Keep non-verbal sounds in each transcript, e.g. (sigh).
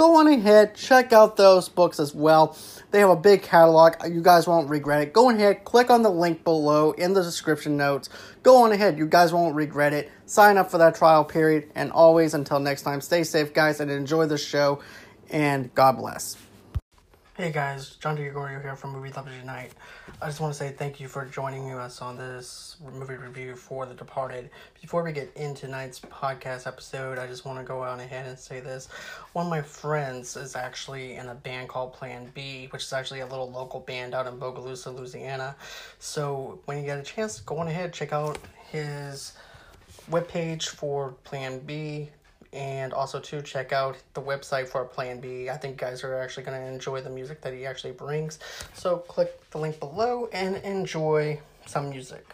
go on ahead, check out those books as well. They have a big catalog. You guys won't regret it. Go ahead, click on the link below in the description notes. Go on ahead. You guys won't regret it. Sign up for that trial period. And always, until next time, stay safe, guys, and enjoy the show. And God bless. Hey guys, John DeGregorio here from Movie Lovers Unite. I just want to say thank you for joining us on this movie review for The Departed. Before we get into tonight's podcast episode, I just want to go out ahead and say this. One of my friends is actually in a band called Plan B, which is actually a little local band out in Bogalusa, Louisiana. So when you get a chance, go on ahead, check out his webpage for Plan B and also to check out the website for Plan B. I think guys are actually going to enjoy the music that he actually brings. So click the link below and enjoy some music.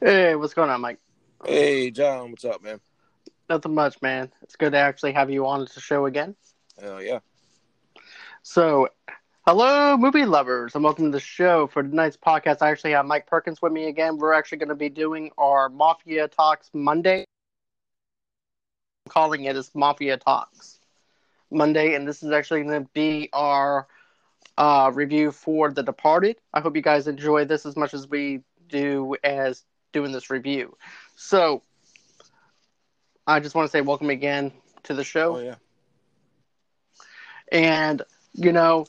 Hey, what's going on, Mike? Hey, John, what's up, man? Nothing much, man. It's good to actually have you on the show again. Hell yeah. So, hello, movie lovers, and welcome to the show. For tonight's podcast, I actually have Mike Perkins with me again. We're actually going to be doing our Mafia Talks Monday. I'm calling it as Mafia Talks Monday, and this is actually going to be our uh, review for The Departed. I hope you guys enjoy this as much as we do as doing this review. So, I just want to say welcome again to the show. Oh yeah. And you know,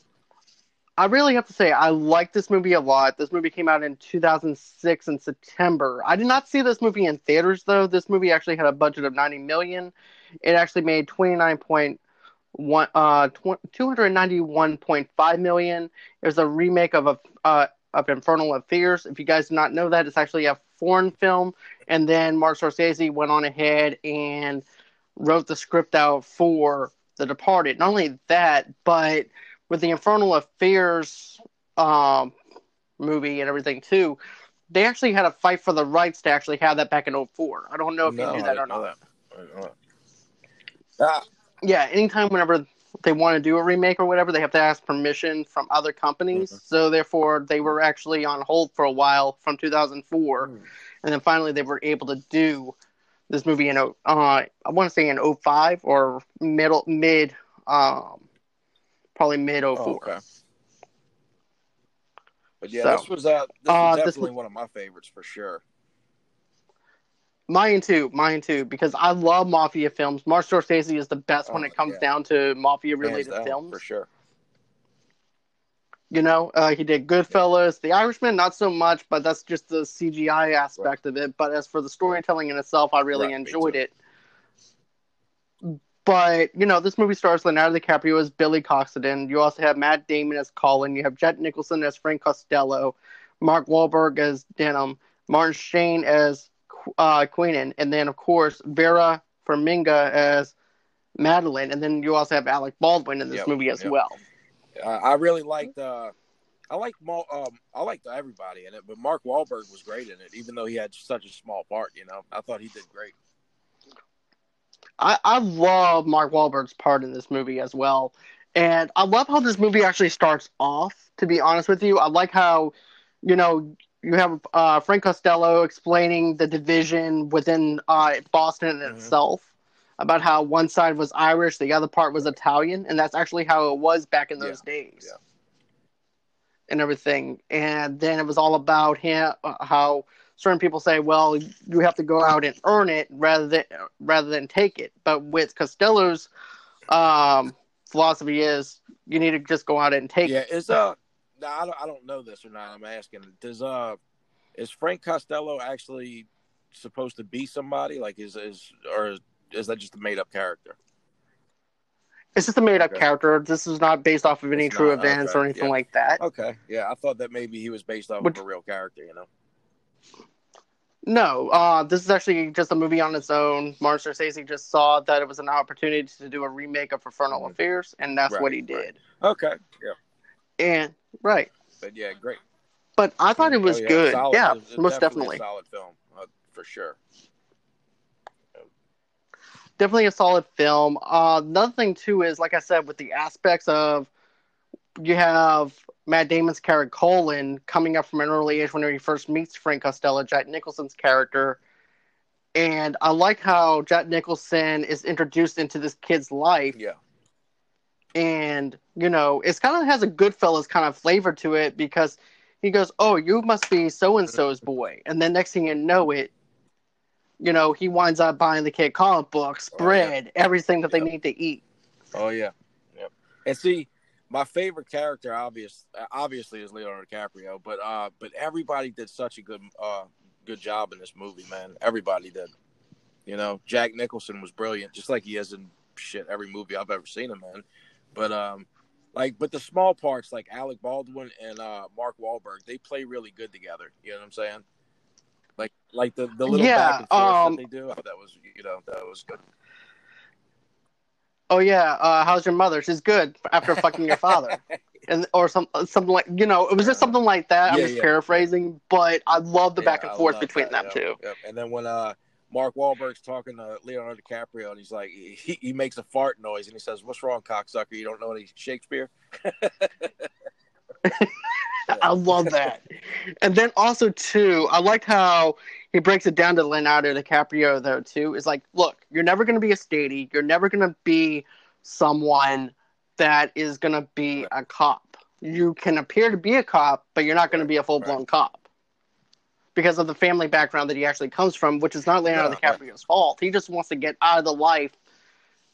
I really have to say I like this movie a lot. This movie came out in 2006 in September. I did not see this movie in theaters though. This movie actually had a budget of 90 million. It actually made 29.1 uh 291.5 million. It was a remake of a uh, of Infernal Affairs. If you guys do not know that, it's actually a foreign film. And then Mark Scorsese went on ahead and wrote the script out for The Departed. Not only that, but with the Infernal Affairs um, movie and everything too, they actually had a fight for the rights to actually have that back in 04. I don't know if no, you knew that or not. That. Ah. Yeah, anytime whenever they want to do a remake or whatever, they have to ask permission from other companies. Mm-hmm. So therefore, they were actually on hold for a while from 2004, mm. and then finally they were able to do this movie in uh, I want to say in 05 or middle mid, um, probably mid 04. Oh, okay. But yeah, so, this was uh, this was uh, definitely this, one of my favorites for sure. Mine too, mine too, because I love mafia films. Mark Scorsese is the best oh, when it comes yeah. down to mafia related films. For sure. You know, uh, he did Goodfellas, The Irishman, not so much, but that's just the CGI aspect right. of it. But as for the storytelling in itself, I really right, enjoyed it. But you know, this movie stars Leonardo DiCaprio as Billy Costigan. You also have Matt Damon as Colin. You have Jack Nicholson as Frank Costello, Mark Wahlberg as Denham, Martin Sheen as uh, Queenan, and then of course Vera Farmiga as Madeline, and then you also have Alec Baldwin in this yep, movie as yep. well. Uh, I really liked uh, I like um, I liked everybody in it, but Mark Wahlberg was great in it, even though he had such a small part. You know, I thought he did great. I, I love Mark Wahlberg's part in this movie as well. And I love how this movie actually starts off, to be honest with you. I like how, you know, you have uh, Frank Costello explaining the division within uh, Boston mm-hmm. itself about how one side was Irish, the other part was Italian, and that's actually how it was back in those yeah. days. Yeah. And everything. And then it was all about him, uh, how certain people say, well, you have to go out and earn it rather than rather than take it. But with Costello's um, philosophy is you need to just go out and take yeah, it. Yeah, is uh, no, I don't, I don't know this or not. I'm asking. Does uh, is Frank Costello actually supposed to be somebody? Like, is is or is that just a made up character? It's just a made up okay. character. This is not based off of any it's true not, events okay. or anything yeah. like that. Okay, yeah, I thought that maybe he was based off Which, of a real character. You know. No, uh, this is actually just a movie on its own. Martin Scorsese just saw that it was an opportunity to do a remake of Infernal mm-hmm. Affairs, and that's right, what he did. Right. Okay, yeah. And right. But yeah, great. But I thought it was oh, yeah, good. Solid, yeah, most definitely. definitely. solid film, uh, for sure. Definitely a solid film. Uh, another thing too is, like I said, with the aspects of you have Matt Damon's character Colin coming up from an early age when he first meets Frank Costello, Jack Nicholson's character. And I like how Jack Nicholson is introduced into this kid's life. Yeah. And, you know, it's kind of has a Goodfellas kind of flavor to it because he goes, Oh, you must be so and so's boy. And then next thing you know it, you know, he winds up buying the kid comic books, bread, oh, yeah. everything that yep. they need to eat. Oh yeah. Yep. And see, my favorite character, obvious, obviously, is Leonardo DiCaprio. But uh, but everybody did such a good uh, good job in this movie, man. Everybody did. You know, Jack Nicholson was brilliant, just like he is in shit every movie I've ever seen him in. But um, like, but the small parts, like Alec Baldwin and uh, Mark Wahlberg, they play really good together. You know what I'm saying? Like, like the the little yeah, back and forth um, that they do. That was, you know, that was good. oh yeah, uh, how's your mother? She's good after fucking your father. (laughs) And, or some something like you know it was just something like that. I'm just yeah. paraphrasing, but I love the yeah, back and forth between that, them too. Yep. And then when uh Mark Wahlberg's talking to Leonardo DiCaprio, and he's like, he, he makes a fart noise, and he says, "What's wrong, cocksucker? You don't know any Shakespeare?" (laughs) I love that. and then also too, I like how he breaks it down to Leonardo DiCaprio though too. Is like, look, you're never going to be a statey. You're never going to be someone that is going to be a cop. You can appear to be a cop, but you're not going to be a full blown right. cop because of the family background that he actually comes from, which is not Leonardo yeah, DiCaprio's right. fault. He just wants to get out of the life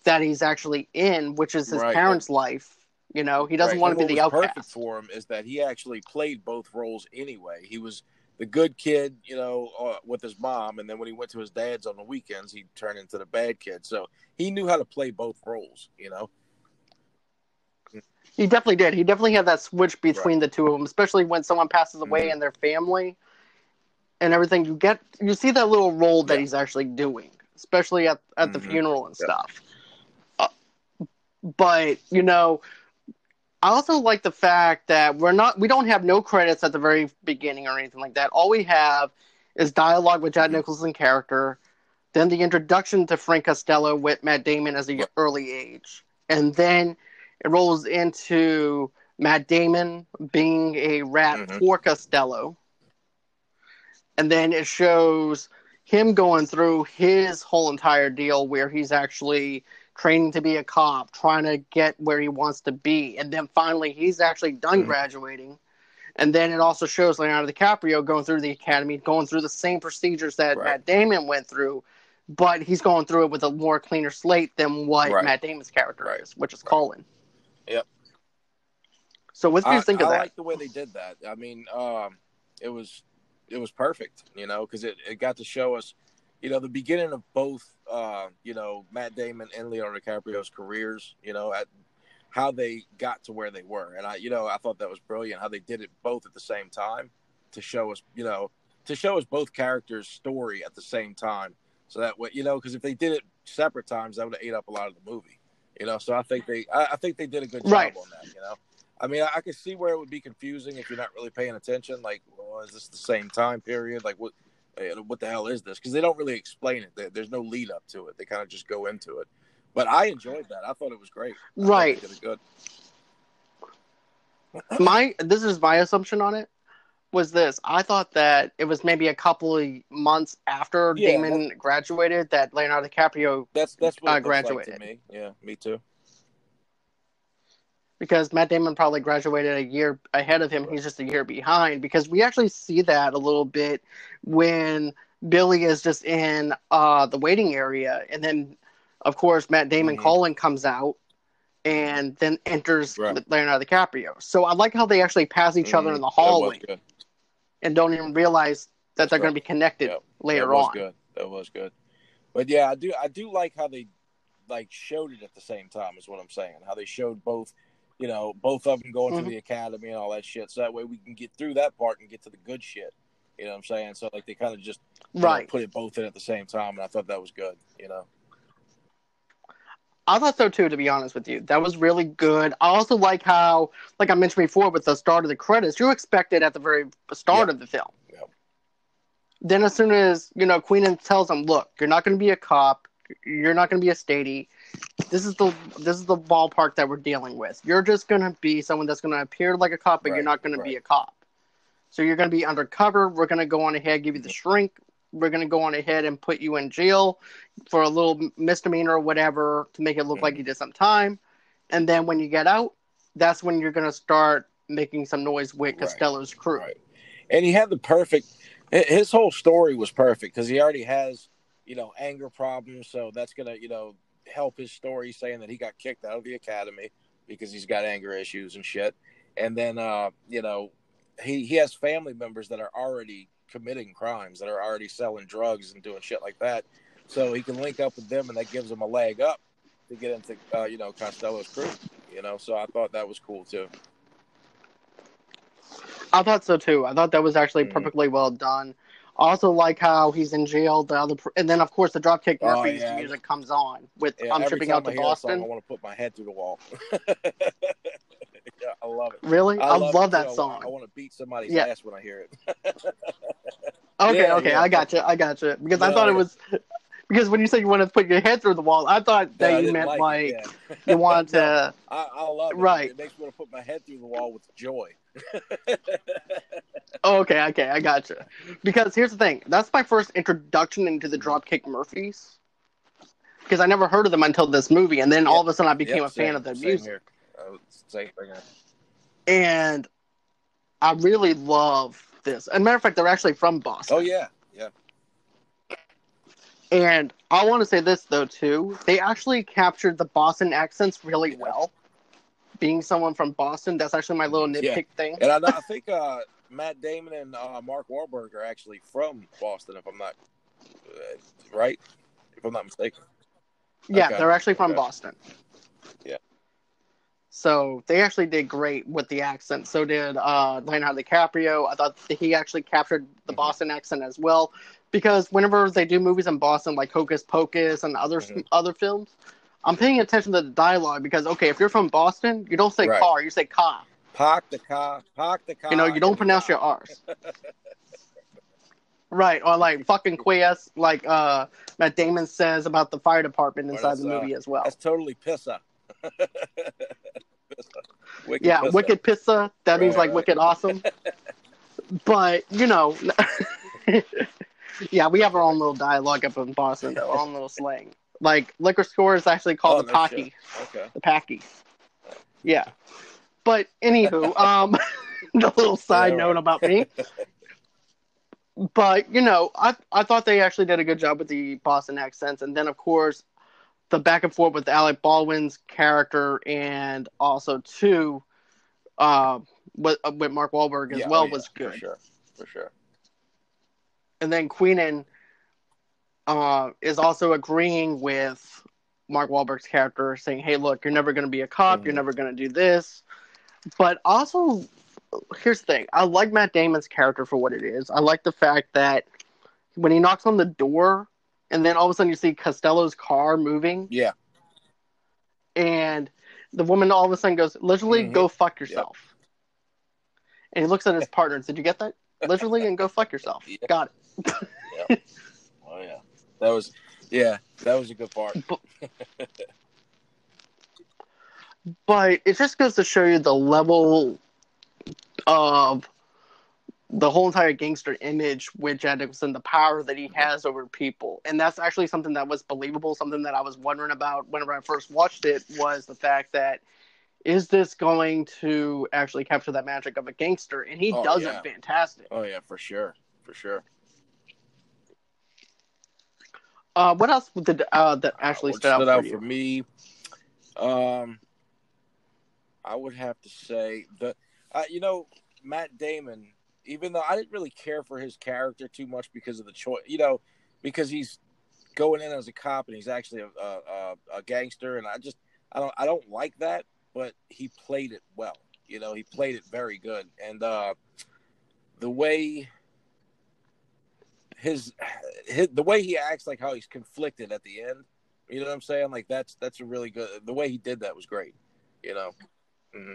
that he's actually in, which is his right. parents' life you know, he doesn't right. want to be the outcast. Perfect for him is that he actually played both roles anyway. He was the good kid, you know, uh, with his mom, and then when he went to his dad's on the weekends, he turned into the bad kid. So he knew how to play both roles, you know. He definitely did. He definitely had that switch between right. the two of them, especially when someone passes away mm-hmm. in their family and everything. You get you see that little role that yeah. he's actually doing, especially at at mm-hmm. the funeral and yeah. stuff. Uh, but you know, I also like the fact that we're not we don't have no credits at the very beginning or anything like that. All we have is dialogue with Jack mm-hmm. Nicholson character, then the introduction to Frank Costello with Matt Damon as a early age, and then it rolls into Matt Damon being a rat mm-hmm. for Costello, and then it shows him going through his whole entire deal where he's actually training to be a cop, trying to get where he wants to be, and then finally he's actually done mm-hmm. graduating. And then it also shows Leonardo DiCaprio going through the academy, going through the same procedures that right. Matt Damon went through, but he's going through it with a more cleaner slate than what right. Matt Damon's character right. is, which is Colin. Yep. So what do you think of I that? I like the way they did that. I mean, um, it was it was perfect, you know, because it, it got to show us you know, the beginning of both, uh, you know, Matt Damon and Leonardo DiCaprio's careers, you know, at how they got to where they were. And I, you know, I thought that was brilliant how they did it both at the same time to show us, you know, to show us both characters' story at the same time. So that way, you know, because if they did it separate times, that would have ate up a lot of the movie, you know. So I think they, I, I think they did a good job right. on that, you know. I mean, I, I could see where it would be confusing if you're not really paying attention. Like, well, is this the same time period? Like, what eh, what the hell is this? Because they don't really explain it. There- There's no lead up to it. They kind of just go into it. But I enjoyed that. I thought it was great. I Right. did it good. (clears throat) my this is my assumption on it was this. I thought that it was maybe a couple of months after Yeah, Damon graduated that Leonardo DiCaprio That's that's what Uh, it looks like graduated. to me. Yeah, me too. Because Matt Damon probably graduated a year ahead of him. He's just a year behind because we actually see that a little bit when Billy is just in uh, the waiting area, and then of course Matt Damon Mhm. Colin comes out and then enters Right. Leonardo DiCaprio. So I like how they actually pass each other Mhm. in the hallway and don't even realize that they're Right. going to be connected Yep. later that was on. good. That was good. But yeah, I do I do like how they like showed it at the same time is what I'm saying. How they showed both, you know, both of them going Mhm. to the academy and all that shit. So that way we can get through that part and get to the good shit. You know what I'm saying? So like they kind of just you know, Right. put it both in at the same time, and I thought that was good. You know, I thought so too, to be honest with you. That was really good. I also like how, like I mentioned before, with the start of the credits, you expect it at the very start of the film. Yep. Then, as soon as you know, Queen tells him, "Look, you're not going to be a cop. You're not going to be a statey. This is the this is the ballpark that we're dealing with. You're just going to be someone that's going to appear like a cop, but you're not going to be a cop. So you're going to be undercover. We're going to go on ahead, give you the shrink. We're going to go on ahead and put you in jail for a little misdemeanor or whatever to make it look like Mhm. you did some time. And then when you get out, that's when you're going to start making some noise with Right, Costello's crew. right? And he had the perfect. His whole story was perfect because he already has, you know, anger problems. So that's gonna, you know, help his story, saying that he got kicked out of the academy because he's got anger issues and shit. And then, uh, you know, he he has family members that are already committing crimes, that are already selling drugs and doing shit like that. So he can link up with them, and that gives him a leg up to get into, uh, you know, Costello's crew. You know, so I thought that was cool too. I thought so too. I thought that was actually Mhm. perfectly well done. Also, like how he's in jail. The other, and then of course the Dropkick Oh, Murphys yeah. music comes on with Yeah, "I'm time Out to I that song, Boston." I want to put my head through the wall. (laughs) yeah, I love it. Really, I, love, it, that song. I, want to beat somebody's Yeah. ass when I hear it. (laughs) okay, okay. I got you. I got you. Because I No, thought it was (laughs) because when you said you wanted to put your head through the wall, I thought No, that I you meant like like, you wanted to. I, I love it. Right. It makes me want to put my head through the wall with joy. Oh, okay, okay, I got you. Because here's the thing: that's my first introduction into the Dropkick Murphys. Because I never heard of them until this movie, and then all of a sudden I became Yep, a fan of their same music. Here. Same and I really love this. As a matter of fact, they're actually from Boston. Oh yeah, yeah. And I want to say this though too. They actually captured the Boston accents really well. Being someone from Boston, that's actually my little nitpick Yeah. thing. And I, I (laughs) think uh, Matt Damon and uh, Mark Wahlberg are actually from Boston, if I'm not uh, right, if I'm not mistaken. Yeah, Okay. they're actually from Okay. Boston. Yeah. So they actually did great with the accent. So did uh, Leonardo DiCaprio. I thought that he actually captured the Mhm. Boston accent as well. Because whenever they do movies in Boston, like Hocus Pocus and other Mhm. other films, I'm paying attention to the dialogue because okay, if you're from Boston, you don't say Right. car, you say car. Park the car, park the car. You know, you don't pronounce your R's. (laughs) right, or like fucking quies, like uh, Matt Damon says about the fire department inside the movie uh, as well. That's totally pissa. pissa. (laughs) Wicked yeah, pissa. wicked pizza. That means like right. wicked awesome. but you know, (laughs) yeah, we have our own little dialogue up in Boston, our own little slang. Like liquor store is actually called Oh, the no Pocky. Okay. the Packy. Yeah, but anywho, (laughs) um, (laughs) the little side Yeah, note right. about me. But you know, I I thought they actually did a good job with the Boston accents, and then of course, the back and forth with Alec Baldwin's character, and also too, uh, with uh, with Mark Wahlberg as Yeah, well oh, yeah, was For good. sure. For sure. And then Queenan uh, is also agreeing with Mark Wahlberg's character, saying, "Hey, look, you're never going to be a cop. You're Mhm. never going to do this." But also, here's the thing: I like Matt Damon's character for what it is. I like the fact that when he knocks on the door, and then all of a sudden you see Costello's car moving, Yeah. and the woman all of a sudden goes, "Literally, Mhm. go fuck yourself." And he looks at his partner and said, "You get that? Literally, and go fuck yourself." (laughs) Yeah. Got it. Oh yeah, that was yeah, that was a good part. But it just goes to show you the level of the whole entire gangster image with Jack Nicholson, the power that he has over people. And that's actually something that was believable, something that I was wondering about whenever I first watched it was the fact that is this going to actually capture that magic of a gangster? And he Oh, does yeah. it fantastic. Oh yeah, for sure, for sure. Uh, what else did uh, that actually What stood, out, for you? for me. Um, I would have to say that uh, you know, Matt Damon. Even though I didn't really care for his character too much because of the choice, you know, because he's going in as a cop and he's actually a, a, a, a gangster, and I just I don't I don't like that, but he played it well. You know, he played it very good, and uh, the way his, his the way he acts, like how he's conflicted at the end. You know what I'm saying? Like that's that's a really good. The way he did that was great. You know, hmm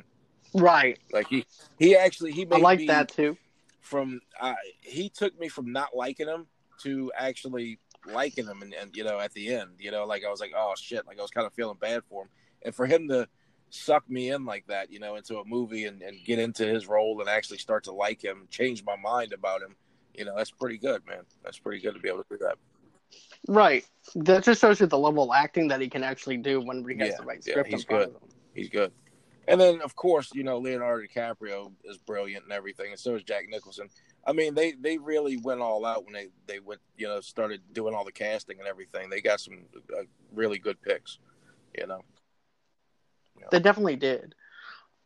Right. like he he actually he I like that too. from uh, he took me from not liking him to actually liking him, and, and you know at the end, you know, like I was like, oh shit, like I was kind of feeling bad for him, and for him to suck me in like that, you know, into a movie and, and get into his role and actually start to like him, change my mind about him, you know, that's pretty good, man. That's pretty good to be able to do that. Right. That just shows you the level of acting that he can actually do when he has Yeah, the right yeah, script he's good. He's good. And then, of course, you know Leonardo DiCaprio is brilliant and everything, and so is Jack Nicholson. I mean, they they really went all out when they they went, you know, started doing all the casting and everything. They got some uh, really good picks, you know. They definitely did.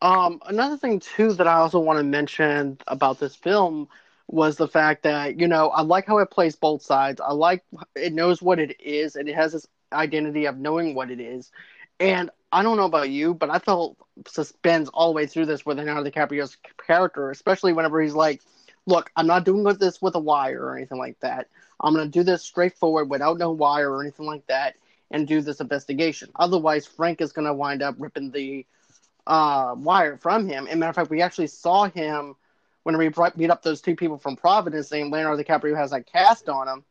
Um, another thing too that I also want to mention about this film was the fact that you know I like how it plays both sides. I like it knows what it is and it has this identity of knowing what it is. And I don't know about you, but I felt suspense all the way through this with Leonardo DiCaprio's character, especially whenever he's like, "Look, I'm not doing this with a wire or anything like that. I'm going to do this straightforward without no wire or anything like that." and do this investigation. Otherwise, Frank is going to wind up ripping the uh, wire from him. And matter of fact, we actually saw him when we beat up those two people from Providence, saying Leonardo DiCaprio has a cast on him.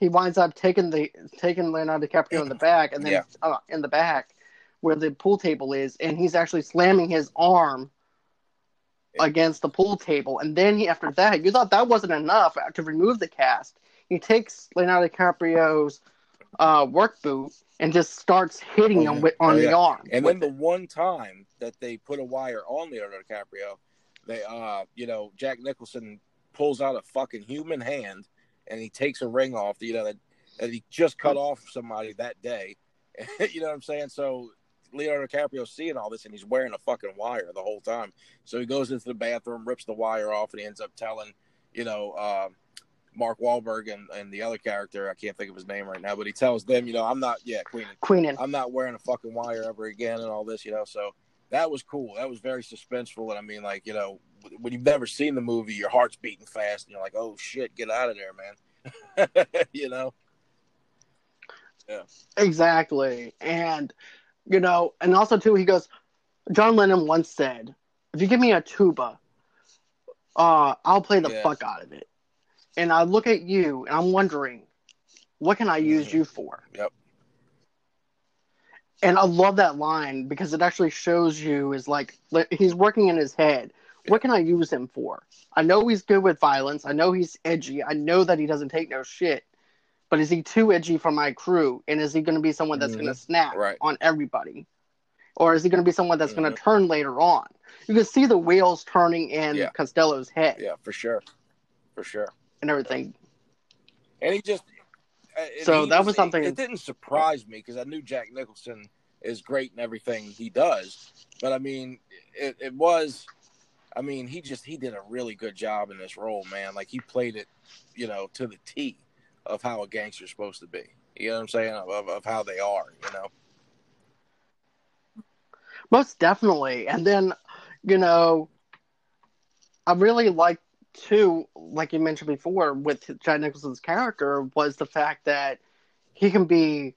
He winds up taking the taking Leonardo DiCaprio in the back, and then Yeah. uh, in the back where the pool table is, and he's actually slamming his arm against the pool table. And then he, after that, you thought that wasn't enough to remove the cast. He takes Leonardo DiCaprio's uh, work boot and just starts hitting Oh, him with, on Oh, the arm. And then the one time that they put a wire on Leonardo DiCaprio, they uh, you know, Jack Nicholson pulls out a fucking human hand and he takes a ring off, you know, that, that he just cut off somebody that day. (laughs) you know what I'm saying? So Leonardo DiCaprio's seeing all this and he's wearing a fucking wire the whole time. So he goes into the bathroom, rips the wire off, and he ends up telling, you know, uh, Mark Wahlberg and, and the other character, I can't think of his name right now, but he tells them, you know, I'm not, yeah, Queen, Queenan. I'm not wearing a fucking wire ever again and all this, you know. So that was cool. That was very suspenseful. And I mean, like, you know, when you've never seen the movie, your heart's beating fast and you're like, oh shit, get out of there, man. (laughs) you know? Yeah. Exactly. And, you know, and also, too, he goes, John Lennon once said, if you give me a tuba, uh, I'll play the Yeah. fuck out of it. And I look at you and I'm wondering, what can I use Mhm. you for? Yep. And I love that line because it actually shows you is like he's working in his head. What can I use him for? I know he's good with violence. I know he's edgy. I know that he doesn't take no shit. But is he too edgy for my crew? And is he going to be someone that's Mhm. going to snap Right. on everybody? Or is he going to be someone that's going Mhm. to turn later on? You can see the wheels turning in Yeah. Costello's head Yeah, for sure. For sure. and everything. And he just. So that was something- It, didn't surprise me because I knew Jack Nicholson is great in everything he does. But I mean, it, it was. I mean, he just he did a really good job in this role, man. Like he played it, you know, to the T of how a gangster's supposed to be. You know what I'm saying? Of, of, of how they are, you know. Most definitely. And then, you know, I really like too, like you mentioned before, with Jack Nicholson's character was the fact that he can be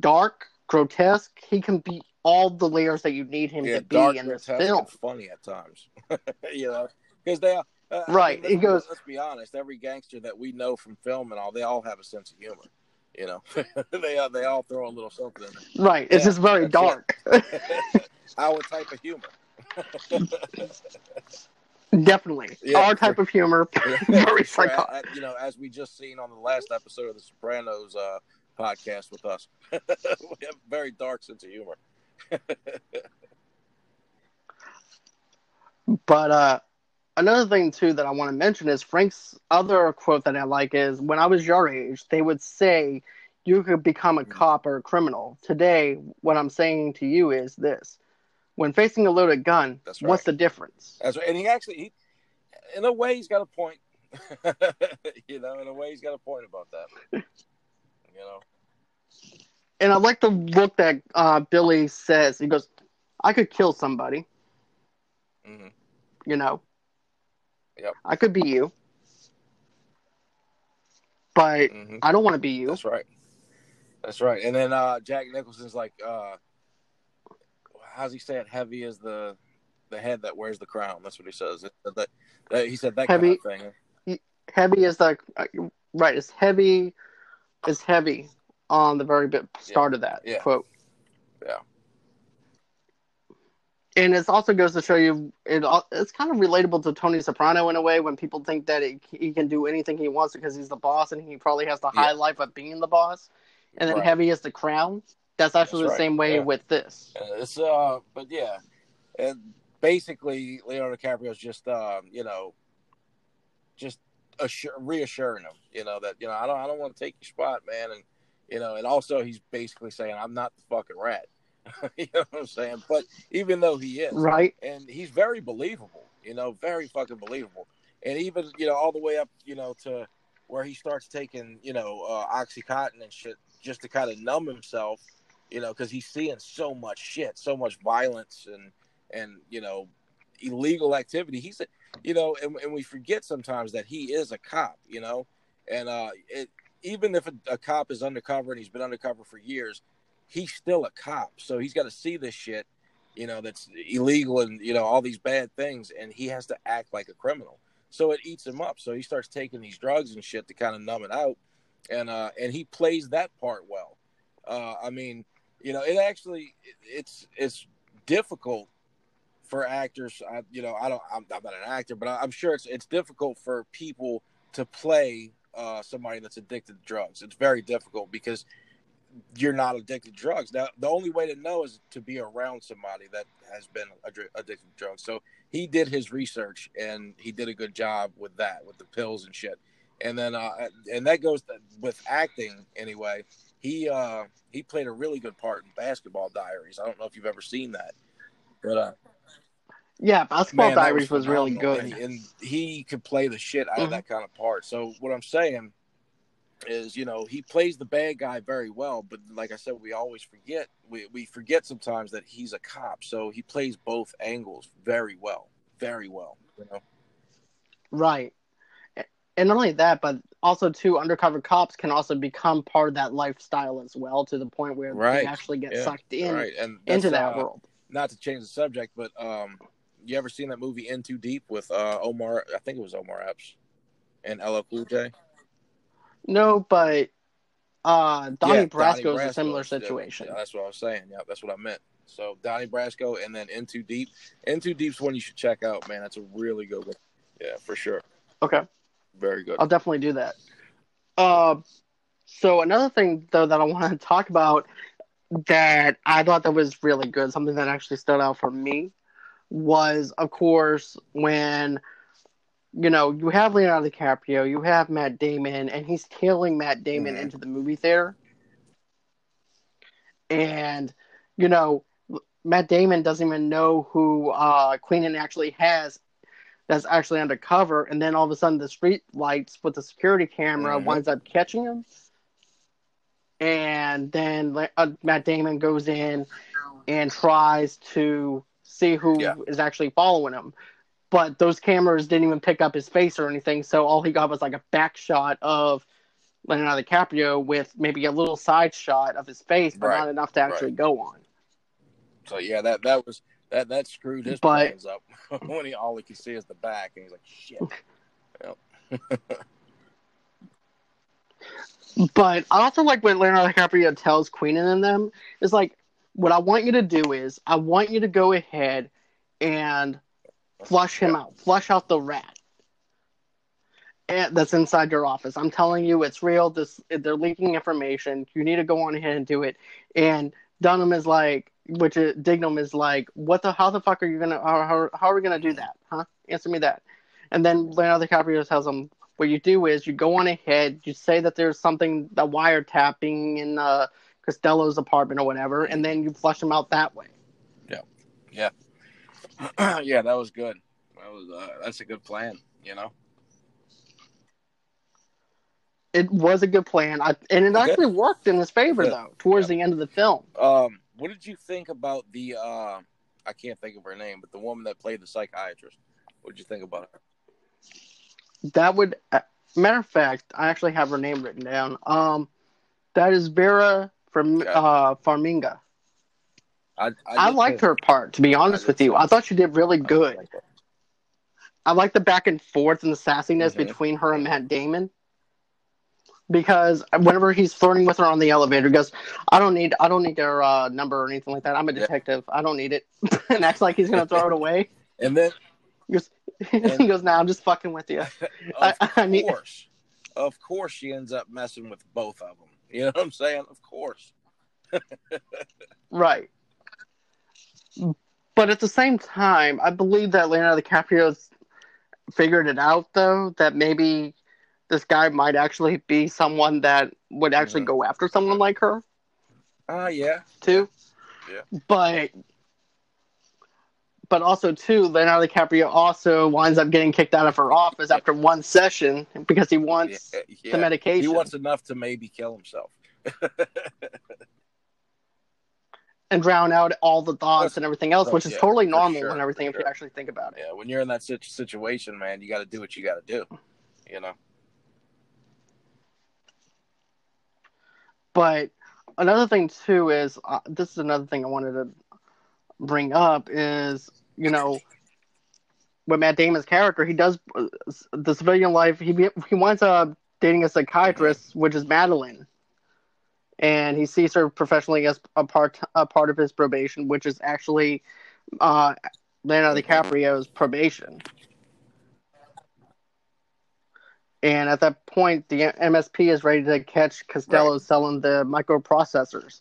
dark, grotesque. He can be all the layers that you need him yeah, to be dark, in this film. funny at times. (laughs) you know, because they. Uh, I Right, mean, he goes- Let's be honest. Every gangster that we know from film and all, they all have a sense of humor. You know, (laughs) they uh, they all throw a little something in. Right. It's Yeah, just very dark. (laughs) Our type of humor. Definitely. Yeah, Our type of humor. (laughs) very (laughs) Sure, psychotic. you know, as we just seen on the last episode of the Sopranos uh, podcast with us, (laughs) we have a very dark sense of humor. But uh, another thing too that I want to mention is Frank's other quote that I like is when I was your age, they would say you could become a Mhm. cop or a criminal. Today, what I'm saying to you is this: when facing a loaded gun, That's what's the difference? That's right. And he actually, he, in a way, he's got a point. (laughs) you know, in a way, he's got a point about that. (laughs) You know, And I like the look that uh, Billy says. He goes, "I could kill somebody." hmm You know. Yep. I could be you, but hmm I don't want to be you. that's right. That's right. And then uh, Jack Nicholson's like, uh, how's he say it? Heavy as the the head that wears the crown. That's what he says. That, that, he said that Heavy- kind of thing. heavy is the right it's heavy is heavy on the very bit start of that Yeah. quote Yeah. and it also goes to show you it, it's kind of relatable to tony soprano in a way when people think that it, he can do anything he wants because he's the boss and he probably has the high Yeah. life of being the boss and then Right. heavy is the crown that's actually That's the right, same way yeah. with this it's uh, but yeah, and basically Leonardo DiCaprio's just uh, you know, just assure, reassuring him, you know, that you know I don't I don't want to take your spot, man, and you know, and also he's basically saying I'm not the fucking rat. (laughs) you know what I'm saying? But even though he is, right and he's very believable, you know, very fucking believable. And even, you know, all the way up, you know, to where he starts taking, you know, uh, Oxycontin and shit just to kind of numb himself, you know, because he's seeing so much shit, so much violence and, and, you know, illegal activity. He's, a, you know, and, and we forget sometimes that he is a cop, you know, and uh, it, even if a, a cop is undercover and he's been undercover for years, he's still a cop. So he's got to see this shit you know, that's illegal and, you know, all these bad things. And he has to act like a criminal. So it eats him up. So he starts taking these drugs and shit to kind of numb it out. And, uh, and he plays that part well. Uh, I mean, you know, it actually, it's, it's difficult for actors. I, you know, I don't, I'm, I'm not an actor, but I, I'm sure it's, it's difficult for people to play, uh, somebody that's addicted to drugs. It's very difficult because you're not addicted to drugs. Now, the only way to know is to be around somebody that has been addicted to drugs. So he did his research and he did a good job with that, with the pills and shit. And then, uh, and that goes with acting anyway. He uh, he played a really good part in Basketball Diaries. I don't know if you've ever seen that, but uh, yeah basketball man, diaries was, really good and, and he could play the shit out of Mhm. that kind of part. So what I'm saying is, you know, he plays the bad guy very well, but like I said, we always forget we, we forget sometimes that he's a cop. So he plays both angles very well, very well. You know, Right. And not only that, but also too, undercover cops can also become part of that lifestyle as well, to the point where Right. they actually get Yeah. sucked in right? Into that uh, world. Not to change the subject, but um, you ever seen that movie In Too Deep with uh, Omar? I think it was Omar Epps and LL Cool J. No, but uh, Donnie Yeah, Brasco is a similar situation. Yeah, that's what I was saying. Yeah, that's what I meant. So Donnie Brasco and then In Too Deep. In Too Deep's one you should check out, man. That's a really good one. Yeah, for sure. Okay, Very good. I'll definitely do that. Uh, so another thing though that I want to talk about that I thought that was really good, something that actually stood out for me, was of course when you know you have Leonardo DiCaprio, you have Matt Damon, and he's tailing Matt Damon Mhm. into the movie theater, and you know Matt Damon doesn't even know who uh, Queenan actually has that's actually undercover, and then all of a sudden the street lights with the security camera Mhm. winds up catching him, and then uh, Matt Damon goes in and tries to see who is Yeah. actually following him, but those cameras didn't even pick up his face or anything, so all he got was like a back shot of Leonardo DiCaprio with maybe a little side shot of his face, but Right. not enough to actually go on. So yeah, that that was that that screwed his But- plans up (laughs) when he all he can see is the back, and he's like, shit. (laughs) But I also like when Leonardo DiCaprio tells Queen and them is like, what I want you to do is I want you to go ahead and flush him out, flush out the rat. And that's inside your office. I'm telling you, it's real. This they're leaking information. You need to go on ahead and do it. And Dunham is like, which is, Dignam is like, what the? How the fuck are you gonna? How, how, how are we gonna do that? Huh? Answer me that. And then Leonardo DiCaprio tells him, what you do is you go on ahead, you say that there's something, the wiretapping in uh, Costello's apartment or whatever, and then you flush him out that way. yeah, yeah, (clears throat) yeah. that was good. That was uh, that's a good plan. You know. It was a good plan, I, and it Okay. actually worked in his favor Good. though. Towards the end of the film, Um, what did you think about the? uh I can't think of her name, but the woman that played the psychiatrist. What did you think about her? that would, uh, matter of fact, I actually have her name written down. Um, that is Vera from Okay. uh, Farminga. I I, did liked her part, to be honest with you. I thought she did really good. I like the back and forth and the sassiness Mhm. between her and Matt Damon. Because whenever he's flirting with her on the elevator, he goes, "I don't need, I don't need their uh, number or anything like that. I'm a Yeah. detective. I don't need it." (laughs) and acts like he's gonna throw it away. And then, He goes, (laughs) he goes, "Nah, I'm just fucking with you." (laughs) of I- I need- course, of course, she ends up messing with both of them. You know what I'm saying? Of course. Right. But at the same time, I believe that Leonardo DiCaprio's figured it out, though, that maybe this guy might actually be someone that would actually Mhm. go after someone like her. Ah, yeah. too. Yeah. But but also too, Leonardo DiCaprio also winds up getting kicked out of her office after one session because he wants yeah, yeah. the medication. He wants enough to maybe kill himself. (laughs) and drown out all the thoughts and everything else, Oh, which is yeah, totally normal sure, and everything if you actually think about it. Yeah, when you're in that situation, man, you got to do what you got to do. You know. But another thing too is uh, this is another thing I wanted to bring up is you know with Matt Damon's character, he does uh, the civilian life. He he winds up dating a psychiatrist, which is Madeline, and he sees her professionally as a part a part of his probation, which is actually uh, Leonardo DiCaprio's probation. And at that point, the MSP is ready to catch Costello selling the microprocessors.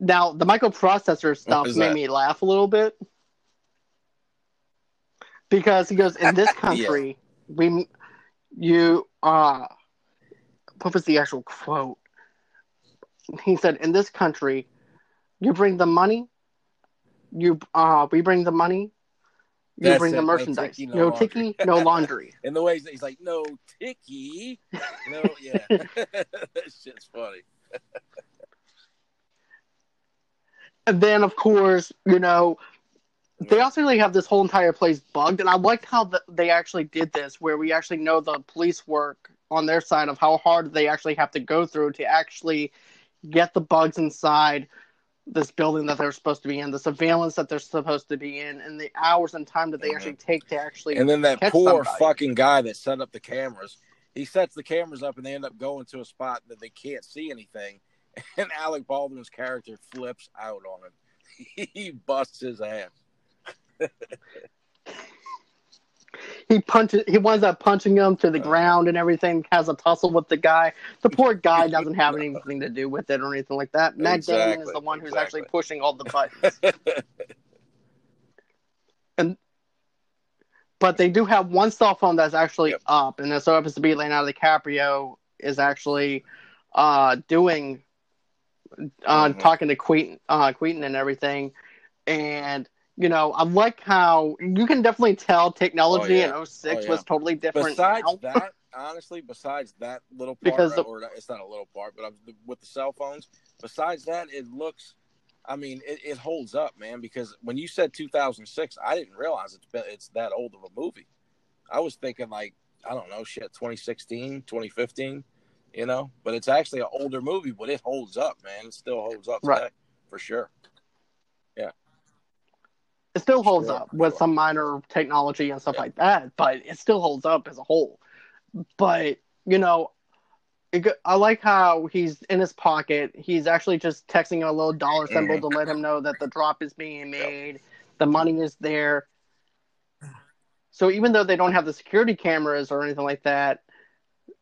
Now, the microprocessor stuff made that? me laugh a little bit because he goes, "In this (laughs) Yeah. country, we, you, uh, what was the actual quote? He said, "In this country, you bring the money, you, uh, we bring the money." You That's bring it. the No merchandise. no no laundry. ticky, no laundry. (laughs) And the way he's, he's like, no ticky, no, yeah, (laughs) (laughs) that shit's funny. And then, of course, you know, they also really have this whole entire place bugged. And I liked how the, they actually did this, where we actually know the police work on their side of how hard they actually have to go through to actually get the bugs inside this building that they're supposed to be in, the surveillance that they're supposed to be in, and the hours and time that they Mhm. actually take to actually. And then that poor somebody. fucking guy that set up the cameras, he sets the cameras up and they end up going to a spot that they can't see anything. (laughs) And Alec Baldwin's character flips out on him. (laughs) He busts his ass. (laughs) he punches he winds up punching him to the Uh. ground and everything has a tussle with the guy the poor guy (laughs) doesn't have anything to do with it or anything like that matt damon is the one who's exactly. actually pushing all the buttons (laughs) and but they do have one cell phone that's actually Yep. up and it so happens to be leonardo dicaprio is actually uh doing uh Mhm. talking to Queenan, uh Queenan and everything and you know, I like how you can definitely tell technology Oh, yeah. in 06 Oh, yeah. was totally different. besides now. that, honestly, besides that little part, Because the- or it's not a little part, but I'm, with the cell phones, besides that, it looks. I mean, it, it holds up, man. Because when you said 2006, I didn't realize it's it's that old of a movie. I was thinking like I don't know, shit, 2016, 2015, you know. But it's actually an older movie, but it holds up, man. It still holds up Right. today, for sure. It still holds Sure, up with sure. some minor technology and stuff Yeah. like that, but it still holds up as a whole. But you know, it, I like how he's in his pocket. He's actually just texting a little dollar symbol to let him know that the drop is being made, the money is there. So even though they don't have the security cameras or anything like that,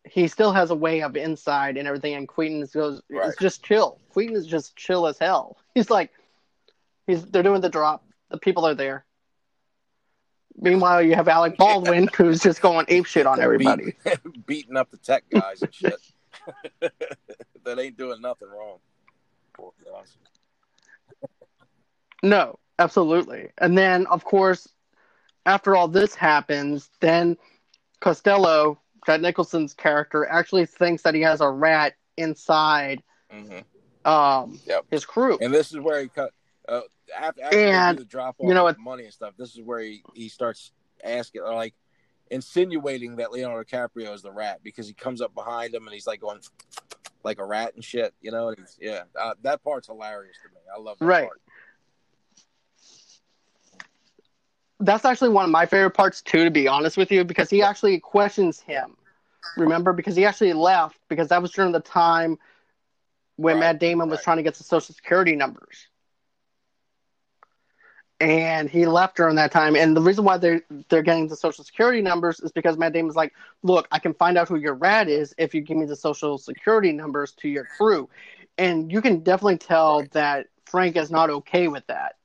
he still has a way of inside and everything. And Queen goes, Right. it's just chill. Queen is just chill as hell. (laughs) He's like, he's they're doing the drop. The people are there. Meanwhile, you have Alec Baldwin (laughs) who's just going ape shit on everybody. Beat- (laughs) beating up the tech guys and shit (laughs) that ain't doing nothing wrong. No, absolutely. And then, of course, after all this happens, then Costello, Jack Nicholson's character, actually thinks that he has a rat inside hmm um, Yep. his crew. And this is where he cut. Uh, after, after And, the drop off you know what- money and stuff, this is where he, he starts asking, or like insinuating that Leonardo DiCaprio is the rat because he comes up behind him and he's like going (tsk) like a rat and shit, you know? And yeah, uh, that part's hilarious to me. I love that Right. part. That's actually one of my favorite parts, too, to be honest with you, because he actually questions him. Remember? Because he actually left, because that was during the time when Right, Matt Damon was right. trying to get the social security numbers. And he left during that time. And the reason why they're they're getting the social security numbers is because Matt Damon's like, look, I can find out who your rat is if you give me the social security numbers to your crew. And you can definitely tell that Frank is not okay with that.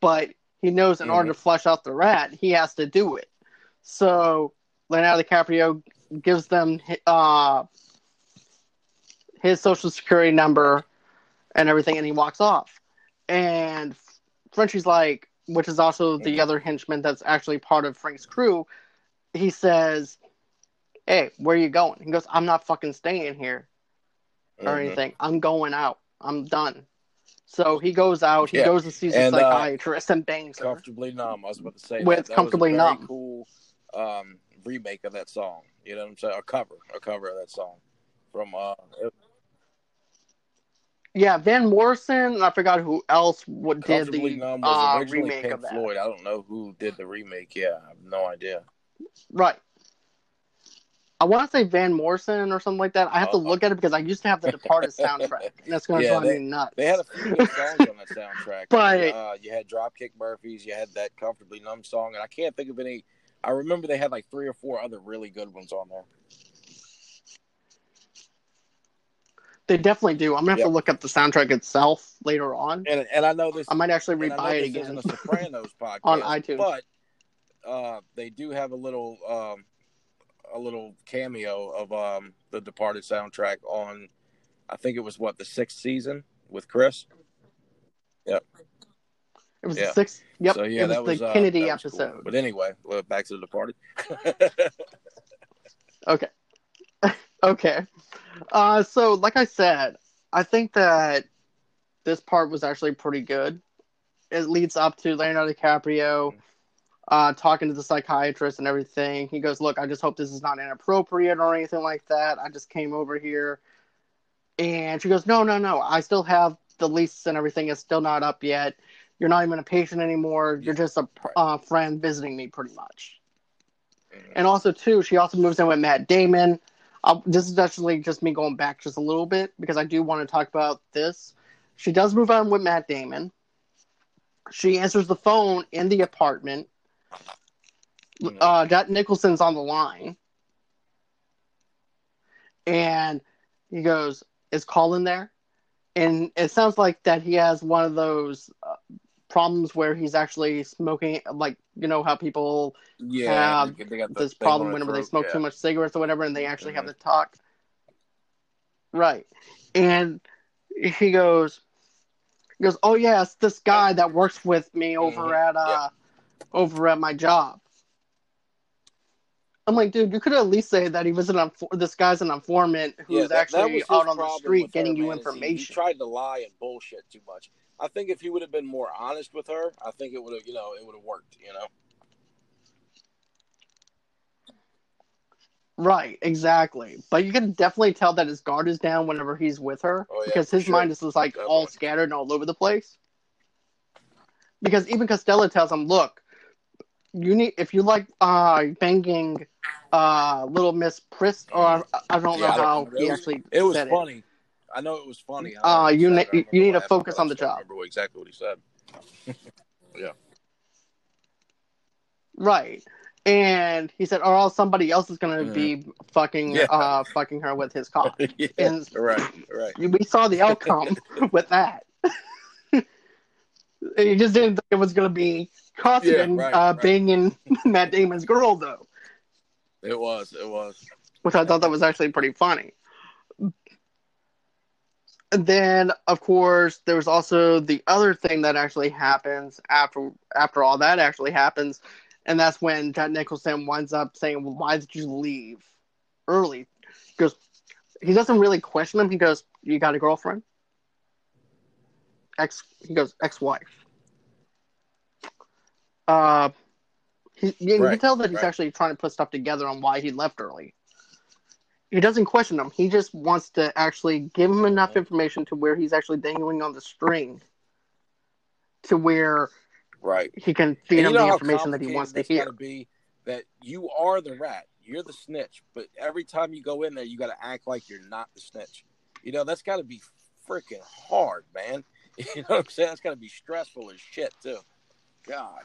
But he knows in Mhm. order to flush out the rat, he has to do it. So Leonardo DiCaprio gives them uh, his social security number and everything, and he walks off. And Frenchie's like, which is also the other henchman that's actually part of Frank's crew. He says, "Hey, where you going?" He goes, "I'm not fucking staying here or Mhm. anything. I'm going out. I'm done." So he goes out. He Yeah. goes to see the And, uh, psychiatrist and bangs her. Comfortably numb. I was about to say With that. That Comfortably a Numb. cool um, remake of that song. You know what I'm saying? A cover, a cover of that song from uh, it- Yeah, Van Morrison. and I forgot who else would did the Numb was uh, originally remake Pink of that. Floyd. I don't know who did the remake. Yeah, I have no idea. Right. I want to say Van Morrison or something like that. I have to Uh, look at it because I used to have the Departed soundtrack, and (laughs) that's going to Yeah, drive they- me nuts. They had a few good songs on that (laughs) soundtrack. But- uh, you had Dropkick Murphys, you had that Comfortably Numb song, and I can't think of any. I remember they had like three or four other really good ones on there. They definitely do. I'm gonna have Yep. to look up the soundtrack itself later on. And and I know this. I might actually rebuy it again. isn't a Sopranos (laughs) podcast On iTunes. but uh, they do have a little um, a little cameo of um, the Departed soundtrack on. I think it was what the sixth season with Chris. Yep. It was Yeah. the sixth. Yep. So yeah, it was that the was uh, Kennedy that was cool. episode. But anyway, back to the Departed. (laughs) Okay. (laughs) okay. Uh, so, like I said, I think that this part was actually pretty good. It leads up to Leonardo DiCaprio uh, talking to the psychiatrist and everything. He goes, Look, I just hope this is not inappropriate or anything like that. I just came over here. And she goes, No, no, no. I still have the lease and everything. It's still not up yet. You're not even a patient anymore. You're just a uh, friend visiting me, pretty much. And also, too, she also moves in with Matt Damon. Uh, this is actually just me going back just a little bit because I do want to talk about this. She does move on with Matt Damon. She answers the phone in the apartment. Mhm. Uh, Jack Nicholson's on the line. And he goes, Is Colin there? And it sounds like that he has one of those uh, problems where he's actually smoking, like, you know, how people yeah, have they, got this problem whenever they smoke yeah. too much cigarettes or whatever, and they actually have Mhm. to talk. Right, and he goes, he goes, oh yeah, it's this guy that works with me over Mhm. at uh, over at my job. I'm like, dude, you could at least say that he was an infor- this guy's an informant who's that- that actually his out on the street getting you is he- He, information. tried to lie and bullshit too much. I think if he would have been more honest with her, I think it would have, you know, it would have worked. You know, Right, exactly. But you can definitely tell that his guard is down whenever he's with her Oh, yeah, because his sure. mind is just like all scattered and all over the place. because even Costello tells him, "Look, you need if you like uh banging uh little Miss Prist, or I don't Yeah, know I don't how he It was- actually It was funny. I know it was funny. Uh, you ne- I you need to focus on the job. Remember exactly what he said. (laughs) Yeah. Right. And he said, or else somebody else is gonna Mhm. be fucking Yeah. uh fucking her with his cock. (laughs) yeah, And- right, right. we saw the outcome (laughs) with that. he just didn't think it was gonna be Costigan Yeah, right, uh right. banging Matt Damon's girl though. It was. It was. Which I thought that was actually pretty funny. And then of course there was also the other thing that actually happens after after all that actually happens, and that's when Jack Nicholson winds up saying, Well, why did you leave early? He goes he doesn't really question him, he goes, You got a girlfriend? Ex he goes, ex wife. Uh he, you, you Right, can tell that he's right. actually trying to put stuff together on why he left early he doesn't question him. He just wants to actually give him enough information to where he's actually dangling on the string to where Right. he can feed him the information that he wants to hear. Be that you are the rat. You're the snitch, but every time you go in there, you got to act like you're not the snitch. You know that's got to be freaking hard, man. (laughs) You know what I'm saying? That's got to be stressful as shit too. God.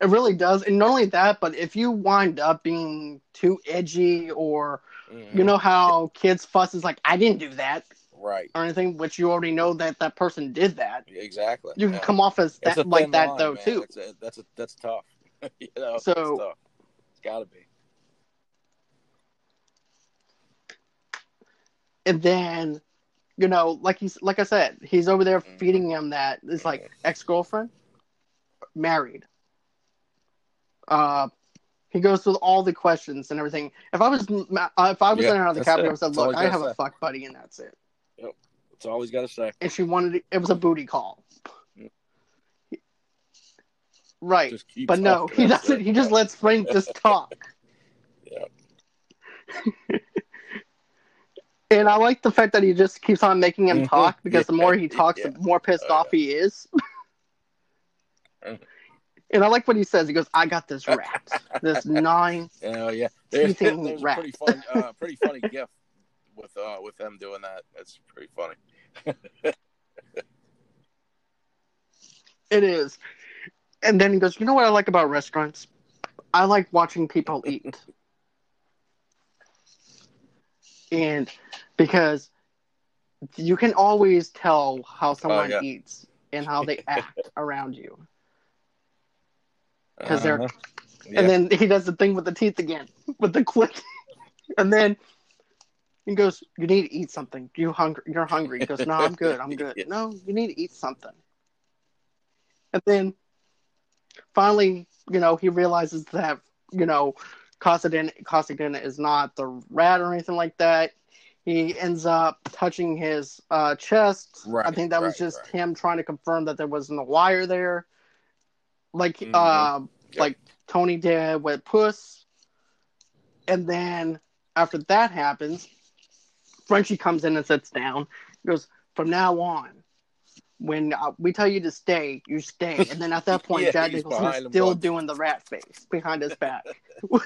It really does. And not only that, but if you wind up being too edgy or Mhm. you know how kids fuss is like, I didn't do that Right. or anything, which you already know that that person did that. Exactly. You can Yeah. come off as that like that line, though man. too. It's a, that's a, that's tough. (laughs) you know, So- tough. It's got to be. and then you know like he's like i said he's over there Mhm. feeding him that it's like Mhm. ex-girlfriend married uh he goes through all the questions and everything if i was uh, if i was Yeah, Leonardo DiCaprio it. i said look i have say. a fuck buddy and that's it That's all he's got to say. and she wanted it, it was a booty call Mm. right but no (laughs) he doesn't it. he just lets frank just (laughs) talk Yeah. (laughs) and i like the fact that he just keeps on making him Mhm. talk because the more he talks yeah. the more pissed Oh, off he is. And i like what he says he goes i got this rat this (laughs) nine Oh yeah, there's, (laughs) there's (laughs) pretty funny, uh, pretty funny gif with uh with them doing that. That's pretty funny. It is. And then he goes, You know what I like about restaurants? I like watching people eat. and because you can always tell how someone yeah. eats and how they act around you. 'Cause they're- Uh-huh. Yeah. And then he does the thing with the teeth again, (laughs) with the click. and then he goes, You need to eat something. You hungry you're hungry. He goes, No, I'm good, I'm good. (laughs) Yeah. No, you need to eat something. And then finally, you know, he realizes that, you know, Costigan Costigan is not the rat or anything like that. He ends up touching his uh, chest. Right, I think that was just right. him trying to confirm that there wasn't a wire there. Like Mhm. uh Yep. like Tony did with Puss. And then after that happens, Frenchie comes in and sits down. He goes, From now on, when uh, we tell you to stay, you stay. And then at that (laughs) point, Yeah, Jack is still doing the rat face behind his back. (laughs)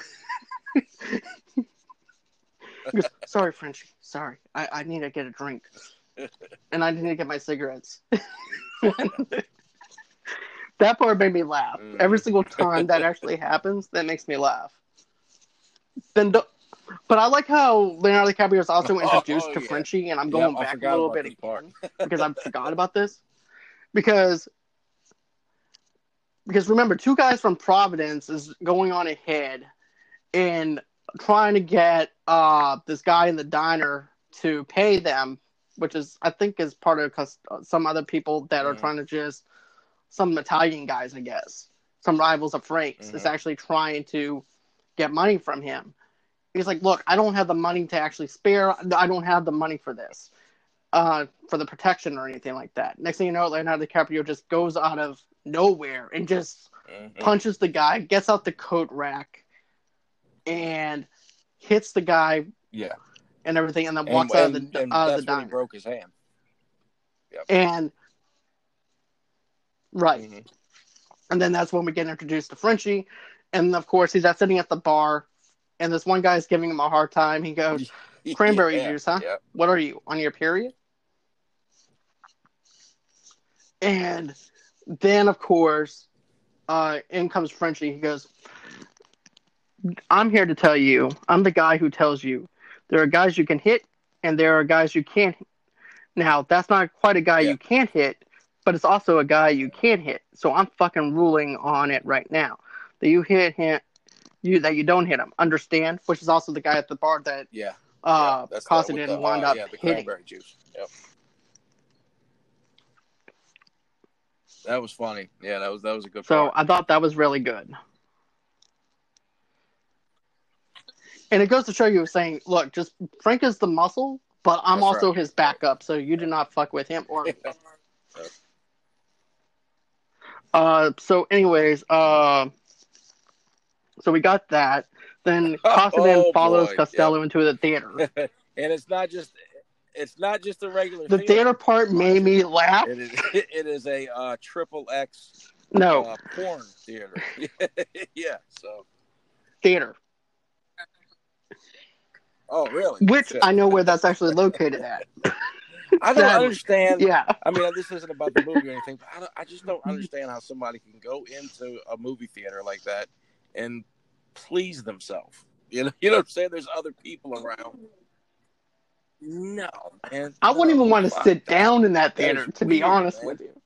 He goes, Sorry, Frenchie. Sorry. I, I need to get a drink. (laughs) And I need to get my cigarettes. That part made me laugh. Mm. Every single time that actually (laughs) happens, that makes me laugh. Then, do- but I like how Leonardo DiCaprio is also Oh, introduced oh, to yeah. Frenchie, and I'm going I back a little bit again because I forgot about this. Because because remember, two guys from Providence is going on ahead and trying to get uh this guy in the diner to pay them, which is I think is part of some other people that are Mhm. trying to just some Italian guys, I guess, some rivals of Frank's is Mhm. actually trying to get money from him. He's like, look, I don't have the money to actually spare. I don't have the money for this, uh, for the protection or anything like that. Next thing you know, Leonardo DiCaprio just goes out of nowhere and just Mhm. punches the guy, gets out the coat rack, and hits the guy Yeah. and everything, and then And, walks out of the and out of the diner. broke his hand. And Right. Mhm. And then that's when we get introduced to Frenchie. And of course, he's at sitting at the bar, and this one guy's giving him a hard time. He goes, (laughs) Cranberry Yeah, juice, huh? Yeah. What are you, on your period? And then, of course, uh, in comes Frenchie. He goes, I'm here to tell you, I'm the guy who tells you there are guys you can hit and there are guys you can't. Now, that's not quite a guy Yeah. you can't hit, but it's also a guy you can't hit. So I'm fucking ruling on it right now. That you hit him, you that you don't hit him. Understand? Which is also the guy at the bar that Yeah. uh, yeah. Costa didn't the, wind uh, up Yeah, the hitting. cranberry juice. Yep. That was funny. Yeah, that was that was a good So part. I thought that was really good. And it goes to show you saying, look, just Frank is the muscle, but I'm That's also right. his backup, so you do not fuck with him or (laughs) uh so anyways, uh so we got that. Then Costa (laughs) Oh, follows boy, Costello into the theater. (laughs) and it's not just it's not just a regular The theater part made me laugh. It is (laughs) it is a uh, triple X No, uh, porn theater. yeah. So. theater. Oh, really? Which. I know where that's actually located at. I don't understand. Yeah. I mean, this isn't about the movie or anything, but I, don't, I just don't understand how somebody can go into a movie theater like that and please themselves. You know, (laughs) you know what I'm saying? There's other people around. No, man. I wouldn't even want to sit down in that theater, to be weird, honest man. with you.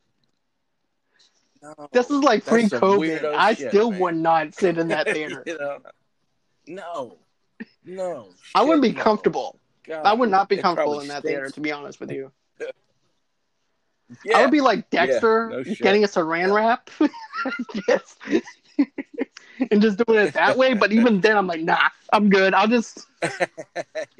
No. This is like pre COVID. I shit, still man. would not sit in that (laughs) theater. you know? No, no. I wouldn't be no. comfortable. God, I would not be comfortable in that stinks. theater, to be honest with you. (laughs) Yeah. I would be like Dexter no shit. getting a saran wrap. (laughs) yes. (laughs) and just doing it that way. But even then, I'm like, nah, I'm good. I'll just,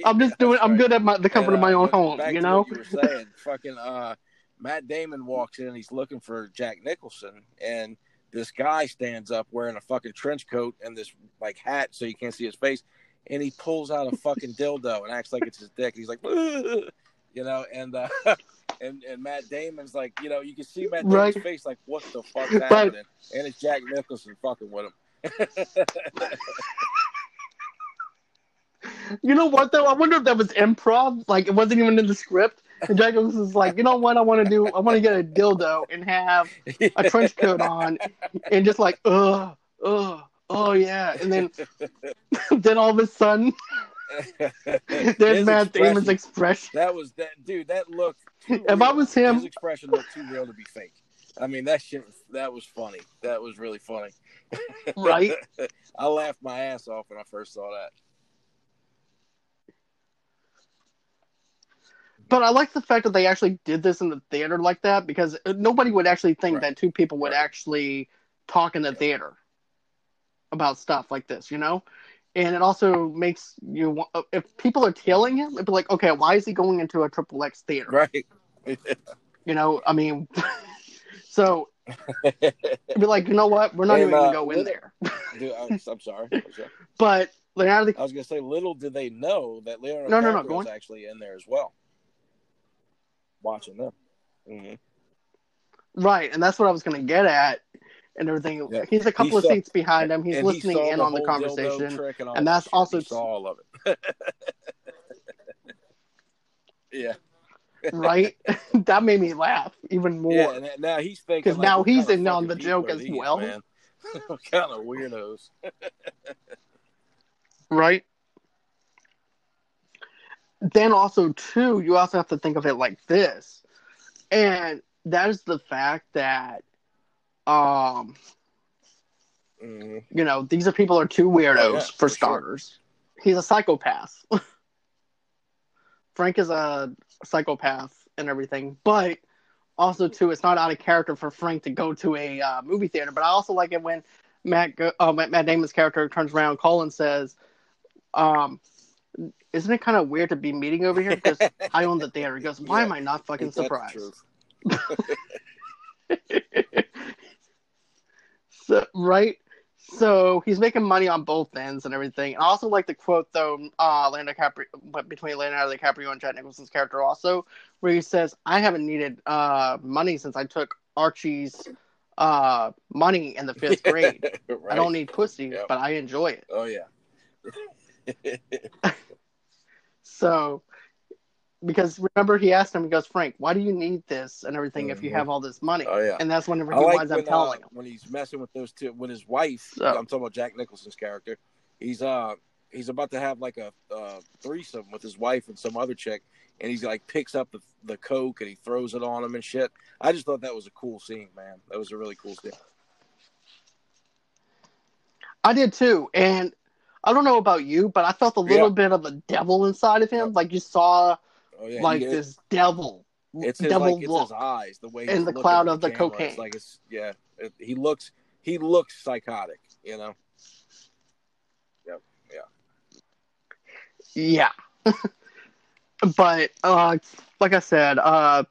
I'm just doing, I'm good at my, the comfort And, of my uh, own home, you know? you were saying, fucking uh, Matt Damon walks in. He's looking for Jack Nicholson, and this guy stands up wearing a fucking trench coat and this like hat, so you can't see his face. And he pulls out a fucking dildo and acts like it's his dick. And He's like, (laughs) you know, and uh, (laughs) and and Matt Damon's like, you know, you can see Matt Damon's Right. face, like, what the fuck (laughs) happening? And it's Jack Nicholson fucking with him. You know what though? I wonder if that was improv. Like it wasn't even in the script. And Jack was like, you know what? I want to do. I want to get a dildo and have a trench coat on, and just like, ugh, ugh, oh yeah. And then, (laughs) then all of a sudden, (laughs) there's Matt Damon's expression-. That was that dude. That looked. too If I was him- his expression looked too real to be fake. I mean, that shit. That was funny. That was really funny. Right? (laughs) I laughed my ass off when I first saw that. But I like the fact that they actually did this in the theater like that because nobody would actually think Right. that two people would Right. actually talk in the theater about stuff like this, you know? And it also makes you, if people are tailing him, it'd be like, okay, why is he going into a triple X theater? Right. You know, I mean, (laughs) so it'd be like, you know what? We're not And, even going uh, to go in little- there. (laughs) (laughs) Dude, I'm, I'm sorry. I'm sorry. But Leonardo, I was gonna say, little did they know that Leonardo No, no, no, was actually in there as well, watching them. hmm right, and that's what I was going to get at and everything. Yeah. He's a couple He of saw- seats behind him. He's he listening saw in on the conversation. and, and that's shit. also- he saw all of it. (laughs) yeah. right? (laughs) that made me laugh even more. Yeah, now he's thinking 'Cause like, now he's in on the joke as these, well. (laughs) Kind of weirdos? Right? Then also too, you also have to think of it like this. And that is the fact that um Mhm. you know, these are people are two weirdos Oh, yeah, for for sure. starters. He's a psychopath. (laughs) Frank is a psychopath and everything, but also too, it's not out of character for Frank to go to a uh, movie theater. But I also like it when Matt, go, uh, Matt, Damon's character turns around, Colin says, um, "Isn't it kind of weird to be meeting over here? Because I own the theater." He goes, "Why (laughs) Yeah, am I not fucking Ain't that the surprised?" (laughs) so, right? So he's making money on both ends and everything. I also like the quote though, uh, Leonardo DiCaprio between Leonardo DiCaprio and Jack Nicholson's character also, where he says, "I haven't needed uh money since I took Archie's uh, money in the (laughs) fifth grade. right? I don't need pussy, Yep. but I enjoy it. Oh yeah. (laughs) (laughs) So, because remember, he asked him, he goes, Frank, why do you need this and everything if you Mhm. have all this money? Oh yeah. And that's whenever he like winds up when, telling uh, him. when he's messing with those two with his wife. So- I'm talking about Jack Nicholson's character. He's uh he's about to have like a uh, threesome with his wife and some other chick, and he's like picks up the, the coke and he throws it on him and shit. I just thought that was a cool scene, man. That was a really cool scene. I did too. And I don't know about you, but I felt a little Yeah. bit of a devil inside of him. Yep. Like you saw Oh yeah, like this devil. It's his devil like it's his eyes, the way in the cloud of the camera. cocaine. It's like it's yeah. It, he looks he looks psychotic, you know. Yep. Yeah. Yeah. (laughs) but uh like I said, uh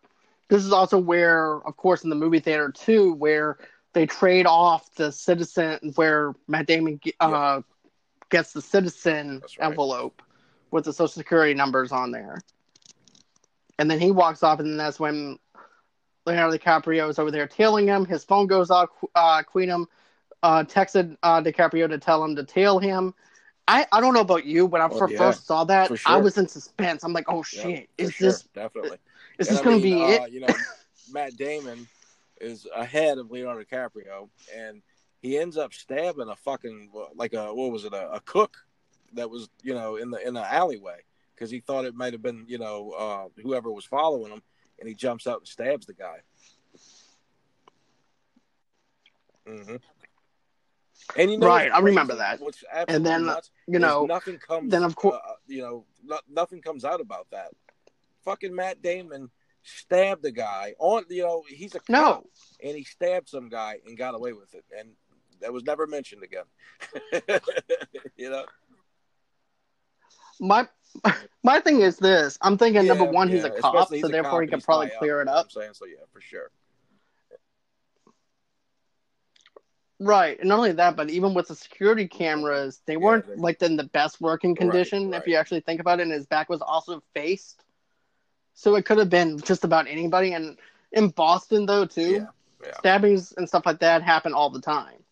this is also where of course in the movie theater too where they trade off the citizen where Matt Damon uh gets the citizen right. envelope with the social security numbers on there. And then he walks off and that's when Leonardo DiCaprio is over there tailing him. His phone goes off. Uh, Queenan uh, texted uh, DiCaprio to tell him to tail him. I, I don't know about you, when I Oh, yeah. first saw that, For I was in suspense. I'm like, oh shit, for is sure, this definitely? is And this I going to mean, be uh, it? You know, Matt Damon is ahead of Leonardo DiCaprio, and he ends up stabbing a fucking like a what was it a, a cook that was you know in the in the alleyway because he thought it might have been you know uh, whoever was following him, and he jumps up and stabs the guy. hmm And you know, Right, I remember that. And then, nuts You know, nothing comes. then of course- uh, you know, no, nothing comes out about that. Fucking Matt Damon stabbed the guy on. You know, he's a cop, no, and he stabbed some guy and got away with it, and that was never mentioned again. (laughs) you know, my my thing is this. I'm thinking number Yeah, one, he's a cop, so a therefore cop he can probably clear up, it you know what up. I'm saying so, yeah, for sure. Right, and not only that, but even with the security cameras, they Yeah, weren't they- like in the best working condition. right. If you actually think about it, and his back was also faced, so it could have been just about anybody. And in Boston, though, too, Yeah, yeah. stabbings and stuff like that happen all the time.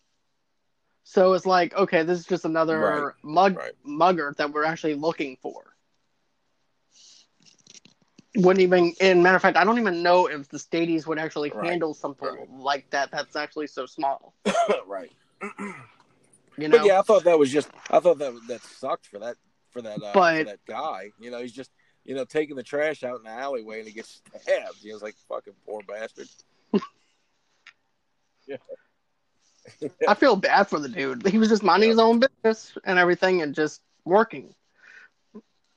So it's like, okay, this is just another Right, mug right. mugger that we're actually looking for. Wouldn't even, in matter of fact, I don't even know if the Staties would actually Right, handle something right. like that. That's actually so small. (coughs) right. (clears throat) You know, But yeah, I thought that was just. I thought that that sucked for that for that uh, But- for that guy. You know, he's just you know taking the trash out in the alleyway and he gets stabbed. He was like fucking poor bastard. yeah. (laughs) I feel bad for the dude. He was just minding his own business and everything, and just working.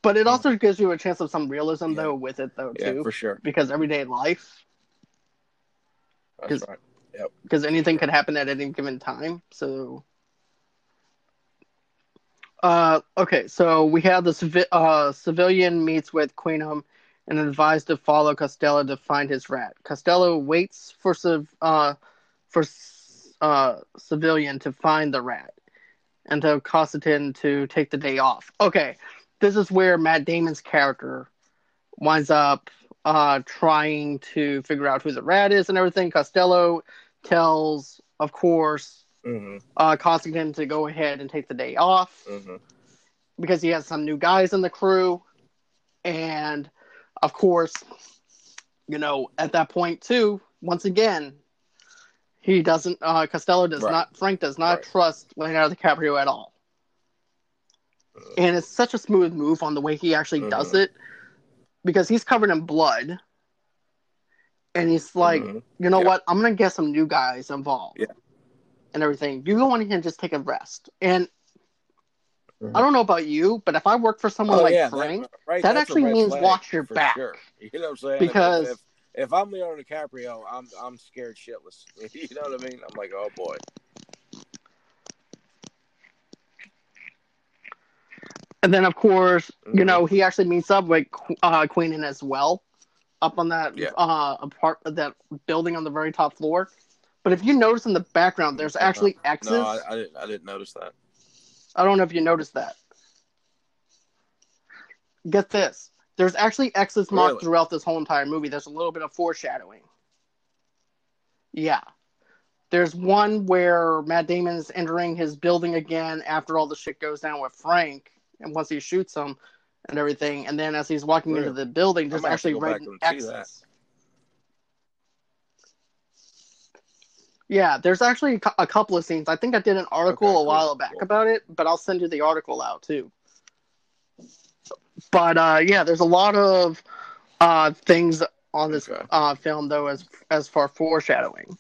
But it also gives you a chance of some realism, Yeah. though, with it, though, yeah, too, for sure. because everyday life, That's right. because anything could happen at any given time. So, uh, okay, so we have the civi- uh, civilian meets with Queenan and advised to follow Costello to find his rat. Costello waits for civ- uh, for uh, civilian to find the rat and to Constantine to take the day off. Okay, this is where Matt Damon's character winds up uh, trying to figure out who the rat is and everything. Costello tells, of course, hmm uh, Constantine to go ahead and take the day off hmm because he has some new guys in the crew. And of course, you know, at that point, too, once again, he doesn't, uh, Costello does Right. not, Frank does not Right. trust Leonardo DiCaprio at all. And it's such a smooth move on the way he actually does Mhm. it because he's covered in blood. And he's like, Mhm. you know Yeah. what? I'm gonna get some new guys involved. Yeah. And everything. You go on here and just take a rest. And Mhm. I don't know about you, but if I work for someone Oh, like yeah, Frank, that, right, that actually means watch your back. Sure. You know what I'm saying? If- Because- if, if, I'm Leonardo DiCaprio, I'm I'm scared shitless. (laughs) You know what I mean? I'm like, oh boy. And then of course, you Mhm. know, he actually meets up with uh, Queenan as well, up on that Yeah. uh apart that building on the very top floor. But if you notice in the background, there's actually X's. No, I, I didn't. I didn't notice that. I don't know if you noticed that. Get this. There's actually X's marked Really? throughout this whole entire movie. There's a little bit of foreshadowing. Yeah. There's one where Matt Damon is entering his building again after all the shit goes down with Frank, and once he shoots him and everything, and then as he's walking into the building, there's might have to actually go back written and see that. X's. Yeah, there's actually a a couple of scenes. I think I did an article Okay, a cool, while back cool. about it, but I'll send you the article out too. But uh, yeah, there's a lot of uh, things on this Okay. uh, film though, as as far foreshadowing.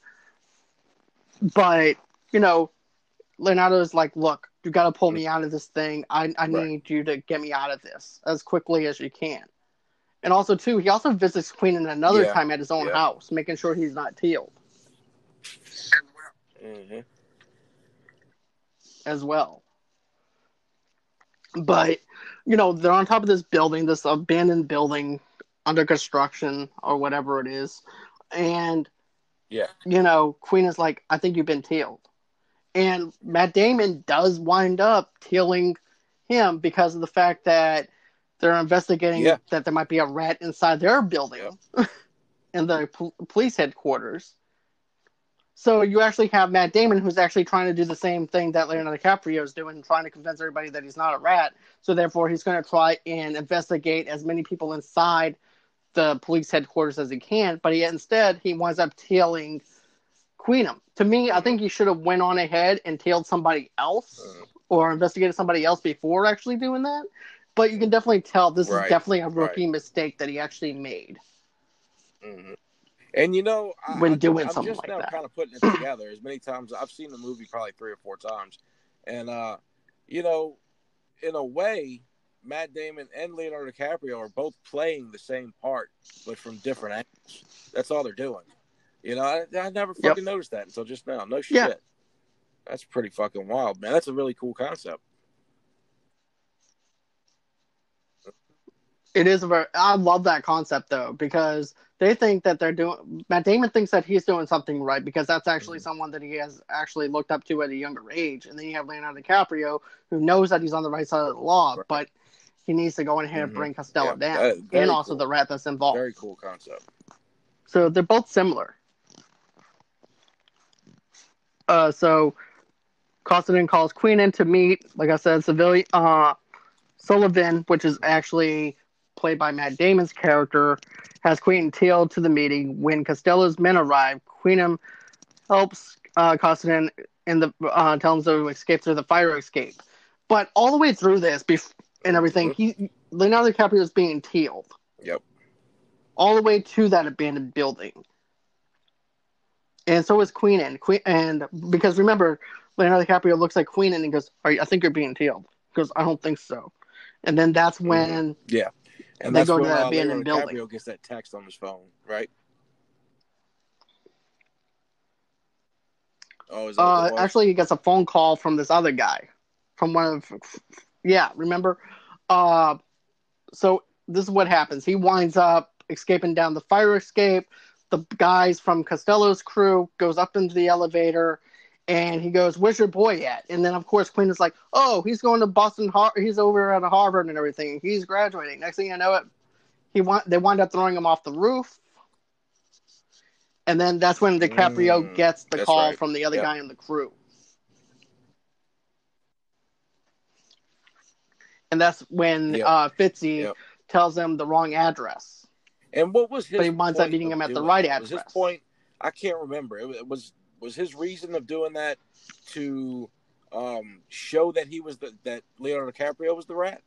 But you know, Leonardo's like, "Look, you got to pull me out of this thing. I I. Right. need you to get me out of this as quickly as you can." And also, too, he also visits Queenan another Yeah, time at his own yeah. house, making sure he's not tealed hmm as well. But you know, they're on top of this building, this abandoned building under construction or whatever it is, and Yeah. you know, Queen is like, "I think you've been tealed," and Matt Damon does wind up tealing him because of the fact that they're investigating Yeah. that there might be a rat inside their building (laughs) in the pol- police headquarters. So you actually have Matt Damon who's actually trying to do the same thing that Leonardo DiCaprio is doing, trying to convince everybody that he's not a rat. So therefore, he's going to try and investigate as many people inside the police headquarters as he can. But he instead he winds up tailing Queenan. To me, I think he should have went on ahead and tailed somebody else Mhm. or investigated somebody else before actually doing that. But you can definitely tell this Right, is definitely a rookie mistake that he actually made. hmm And you know, I, When I, doing I'm something just like now that. kind of putting it (clears throat) together. As many times I've seen the movie, probably three or four times, and uh, you know, in a way, Matt Damon and Leonardo DiCaprio are both playing the same part, but from different angles. That's all they're doing. You know, I, I never Yep. fucking noticed that until just now. No shit. Yeah. That's pretty fucking wild, man. That's a really cool concept. It is a very. I love that concept though because they think that they're doing. Matt Damon thinks that he's doing something right because that's actually Mhm. someone that he has actually looked up to at a younger age, and then you have Leonardo DiCaprio who knows that he's on the right side of the law, Right. but he needs to go in here and Mhm. bring Costello Yeah, down, and also cool. the rat that's involved. Very cool concept. So they're both similar. Uh, so Constantine calls Queenan to meet, like I said, civilian uh, Sullivan, which is actually played by Matt Damon's character, has Queen tailed to the meeting. When Costello's men arrive, Queenan helps uh, Constantine in the uh, tells him to escape through the fire escape. But all the way through this, bef- and everything, he Leonardo DiCaprio is being tealed. Yep. all the way to that abandoned building. And so is Queenan Queen and because remember, Leonardo DiCaprio looks like Queenan he goes, Are you, I think you're being tailed. He goes, I don't think so. And then that's when Yeah. And They that's go to that uh, Leonardo abandoned building. DiCaprio gets that text on his phone, right? Oh, uh actually he gets a phone call from this other guy. From one of yeah, remember? Uh so this is what happens. He winds up escaping down the fire escape. The guys from Costello's crew goes up into the elevator and he goes, "Where's your boy at?" And then of course Quinn is like, "Oh, he's going to Boston. Har- he's over at Harvard and everything. He's graduating." Next thing you know, it he want they wind up throwing him off the roof. And then that's when DiCaprio Mm, gets the call right. from the other Yep. guy in the crew. And that's when Yep. uh, Fitzy Yep. tells him the wrong address. And what was his? But he winds up meeting him at the right? Was his address. point? I can't remember. It was was his reason of doing that to um, show that he was the that Leonardo DiCaprio was the rat.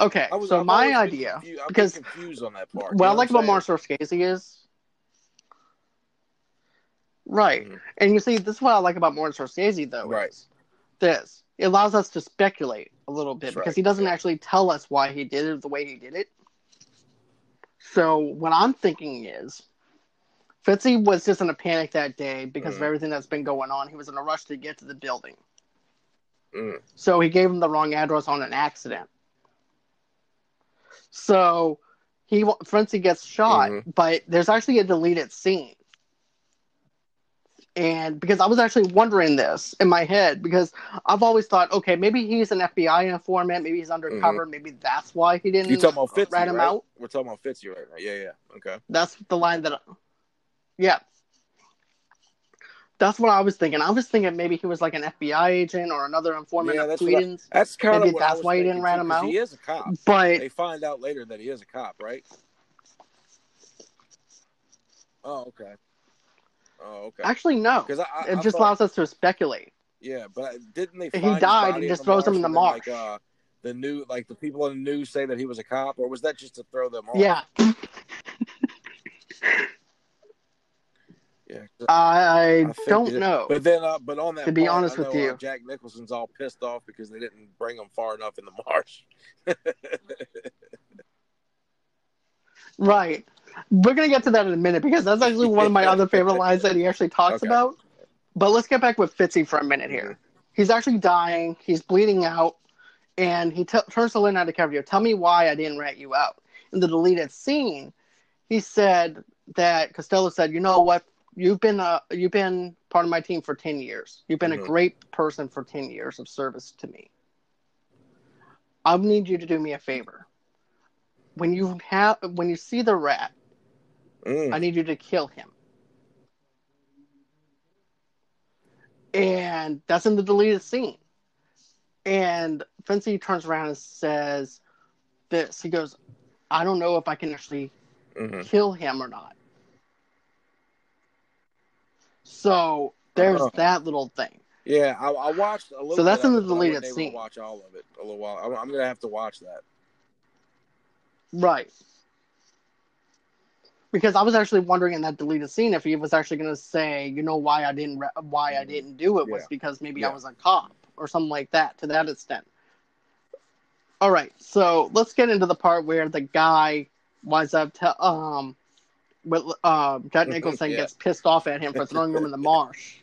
Okay, was, so I've my idea, confu- I've because confused on that part. what I like about I'm Martin Scorsese is right, Mhm. and you see, this is what I like about Martin Scorsese though. Right. Is this it allows us to speculate a little bit That's because right, he doesn't actually tell us why he did it the way he did it. So what I'm thinking is, Fitzy was just in a panic that day because of Mhm. everything that's been going on. He was in a rush to get to the building. Mm. So he gave him the wrong address on an accident. So he Frenchie gets shot, Mhm. but there's actually a deleted scene. And because I was actually wondering this in my head, because I've always thought, okay, maybe he's an FBI informant, maybe he's undercover, mm-hmm. maybe that's why he didn't You talking about Fitzy, rat him right? out. We're talking about Fitzy right now. Yeah, yeah. Okay. That's the line that Yeah. That's what I was thinking. I was thinking maybe he was like an FBI agent or another informant Yeah, of that's what I- That's kind Maybe of that's why he didn't rat him out. He is a cop. But They find out later that he is a cop, right? Oh, okay. Oh, okay. actually, no. Because I, I, It I just thought- allows us to speculate. Yeah, but didn't they? He died and just throws him in the marsh. Like, uh, the new, like the people in the news say that he was a cop, or was that just to throw them off? Yeah. (laughs) yeah. I, think don't know. But then, uh, but on that, To be part, honest I with you. uh, Jack Nicholson's all pissed off because they didn't bring him far enough in the marsh. (laughs) Right. We're gonna get to that in a minute because that's actually one of my other favorite lines that he actually talks Okay. about. But let's get back with Fitzy for a minute here. He's actually dying. He's bleeding out, and he t- turns to Leonardo DiCaprio. Tell me why I didn't rat you out. In the deleted scene, he said that Costello said, "You know what? You've been a you've been part of my team for ten years. You've been Mhm. a great person for ten years of service to me. I need you to do me a favor. When you have when you see the rat, Mm. I need you to kill him. And that's in the deleted scene. And Fancy turns around and says this. He goes, I don't know if I can actually Mhm. kill him or not. So there's Oh. that little thing. Yeah, I, I watched a little. So that's in the it, but I wasn't deleted scene. Watch all of it a little while. I'm, I'm gonna have to watch that. Right. Because I was actually wondering in that deleted scene if he was actually going to say, you know, why I didn't, re- why I didn't do it was Yeah. because maybe I was a cop or something like that. To that extent. All right, so let's get into the part where the guy winds up, to, um, with um, Jack (laughs) Nicholson Yeah. gets pissed off at him for throwing him in the (laughs) marsh,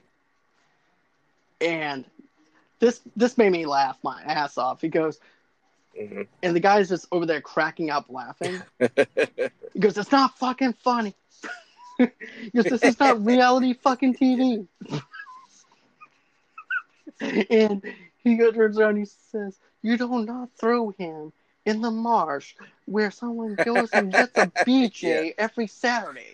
and this this made me laugh my ass off. He goes, hmm and the guy's just over there cracking up laughing. (laughs) He goes, "It's not fucking funny." (laughs) he goes, "This is not reality fucking TV." (laughs) and he turns around. and He says, "You do not throw him in the marsh where someone goes and gets a BJ every Saturday."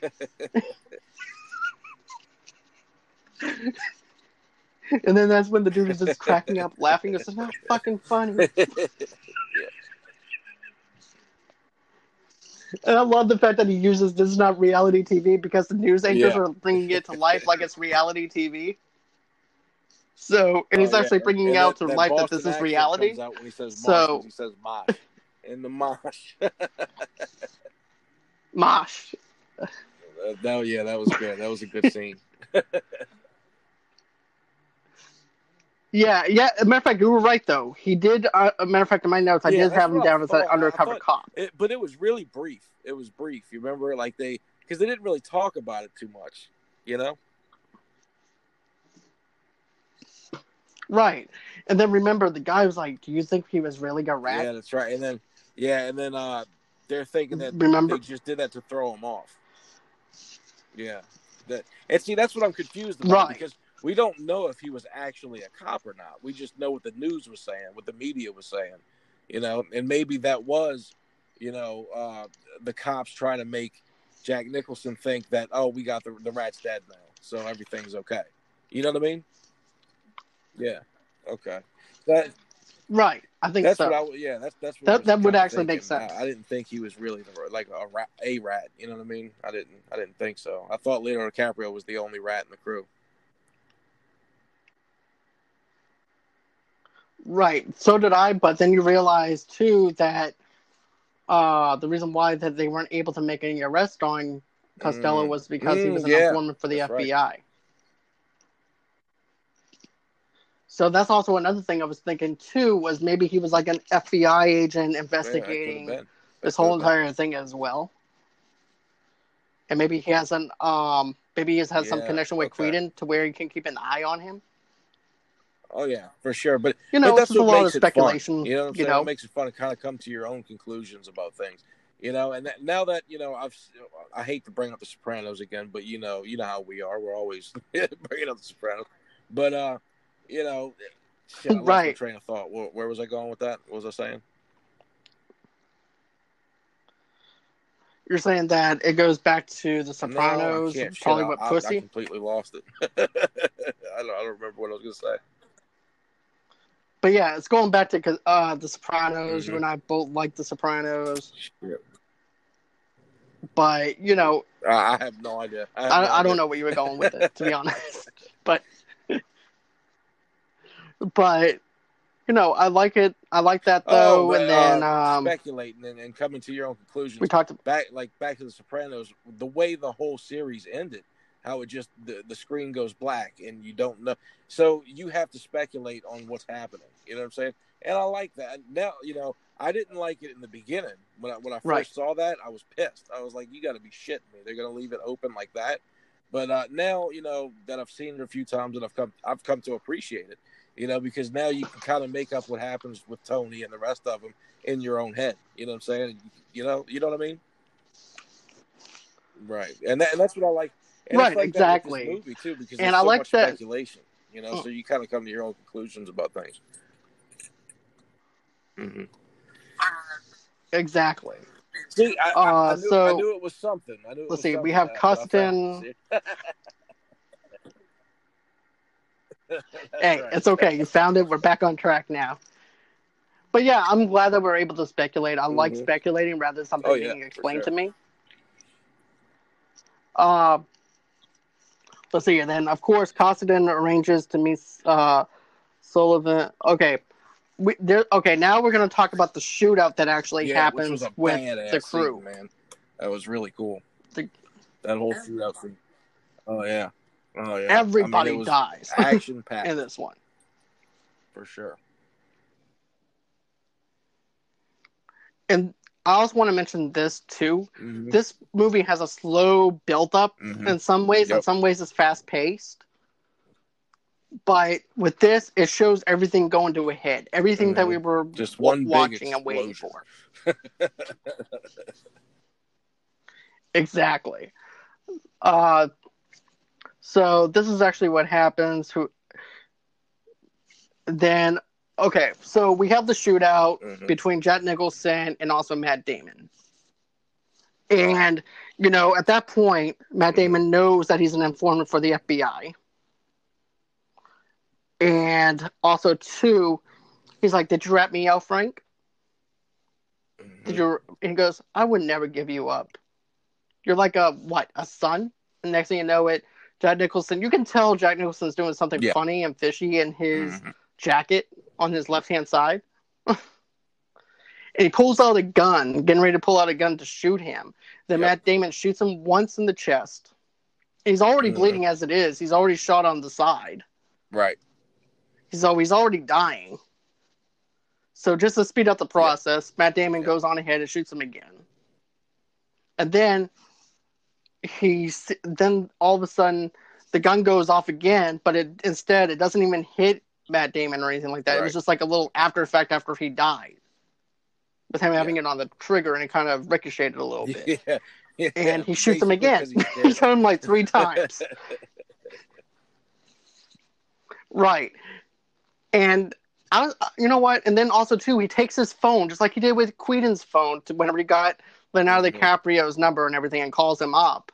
(laughs) and then that's when the dude is just cracking up laughing. "It's not fucking funny." (laughs) And I love the fact that he uses this is not reality TV because the news anchors Yeah. are bringing it to life like it's reality TV. So, and he's Oh, yeah. actually bringing And out that- to life that this is reality. Comes out when he says So- mosh, he says mosh in the mosh. (laughs) Mosh. Uh, that, yeah, that was good. That was a good scene. Yeah, yeah. As a matter of fact, you were right though. He did. Uh, a matter of fact, in my notes, I Yeah, did have him down as an undercover cop. It, but it was really brief. It was brief. You remember, like they because they didn't really talk about it too much. You know? Right. And then remember, the guy was like, "Do you think he was really a rat?" Yeah, that's right. And then yeah, and then uh they're thinking that Remember- they just did that to throw him off. Yeah. That and see that's what I'm confused about Right. because we don't know if he was actually a cop or not. We just know what the news was saying, what the media was saying. You know, and maybe that was, you know, uh the cops trying to make Jack Nicholson think that oh we got the the rat's dead now, so everything's okay. You know what I mean? Yeah. Okay. That Right. I think that's so. what I yeah that's that's what That- that would actually make sense. I, I didn't think he was really the, like a rat, a rat. You know what I mean? I didn't I didn't think so. I thought Leonardo DiCaprio was the only rat in the crew. Right. So did I, but then you realize too that uh the reason why that they weren't able to make any arrest on Costello Mm. was because he Mm, was an yeah. informant for the That's right. FBI. So that's also another thing I was thinking too was maybe he was like an FBI agent investigating could've this whole could've been. entire thing as well. And maybe he has an um maybe he has some connection with okay. Creedon to where he can keep an eye on him. Oh yeah, for sure. But You know, but that's just a what lot of makes fun. speculation. You know what you know, It makes it fun to kind of come to your own conclusions about things. You know, and that, now that you know, I've I hate to bring up the Sopranos again, but you know, you know how we are. We're always (laughs) bringing up the Sopranos. But uh, you know, shit, I lost my Right. train of thought. Where, where was I going with that? What was I saying? You're saying that it goes back to The Sopranos, can't. Probably what I, I pussy. completely lost it. (laughs) I, don't, I don't remember what I was gonna say. But yeah, it's going back to uh, The Sopranos. You Mhm. and I both like The Sopranos, Shit. but you know, I, have no idea. I, I, no I don't know where you were going with it, to be (laughs) honest. But, but you know, I like it. I like that though. but, and then uh, um, speculating and, and coming to your own conclusions. we talked. back like back to the Sopranos, the way the whole series ended, how it just the, the screen goes black and you don't know. So you have to speculate on what's happening. You know what I'm saying? And I like that. Now, you know, I didn't like it in the beginning. When I when I first Right. saw that, I was pissed. I was like, You gotta be shitting me. They're gonna leave it open like that. But uh, now, you know, that I've seen it a few times and I've come I've come to appreciate it. You know, because now you can kind of make up what happens with Tony and the rest of them in your own head. You know what I'm saying? You know, you know what I mean? Right, and that, and that's what I like. And Right, like exactly. Movie too, because And I so like that- speculation. You know, Mm. so you kind of come to your own conclusions about things. hmm Exactly. See, I, I, I, Uh, knew, so- I knew it was something. I knew. It Let's see, we have that- that Custon- found. See? (laughs) That's Hey, right. it's okay. You found it. We're back on track now. But yeah, I'm glad that we're able to speculate. I like Mhm. speculating rather than something Oh, yeah, being explained sure. to me. Uh, let's see. And then, of course, Constantine arranges to meet uh, Sullivan. Okay. We, there, okay, now we're going to talk about the shootout that actually Yeah, happens with the crew. scene, man. That was really cool. The- that whole shootout scene. Oh yeah. Oh yeah. Everybody I mean, dies (laughs) Action packed in this one. for sure. And I also want to mention this too. Mhm. This movie has a slow build up Mhm. in some ways, in some ways it's fast paced. But with this, it shows everything going to a head. Everything that Mhm. we were Just one watching and waiting for. (laughs) Exactly. Uh, so this is actually what happens. Who then? Okay, so we have the shootout Mhm. between Jack Nicholson and also Matt Damon. And you know, at that point, Matt Damon knows that he's an informant for the FBI. And also, too, he's like, "Did you rat me out, Frank? Mhm. Did you?" And he goes, "I would never give you up. You're like a what? A son?" And next thing you know, it Jack Nicholson. You can tell Jack Nicholson's doing something Yeah. funny and fishy in his Mhm. Jacket on his left hand side. (laughs) and he pulls out a gun, getting ready to pull out a gun to shoot him. Then Yep. Matt Damon shoots him once in the chest. He's already Mhm. bleeding as it is. He's already shot on the side. Right. He's al- he's already dying. So just to speed up the process, Matt Damon Yep. goes on ahead and shoots him again. And then he's then all of a sudden the gun goes off again, but it instead it doesn't even hit Matt Damon or anything like that. It was just like a little after effect after he died. With him having it on the trigger and it kind of ricocheted a little bit. (laughs) Yeah. yeah. And he shoots him again. again. 'cause he's (laughs) he shot him like three times. (laughs) Right. And I was, you know what? And then also too, he takes his phone just like he did with Queenan's phone to whenever he got Leonardo Mhm. DiCaprio's number and everything and calls him up.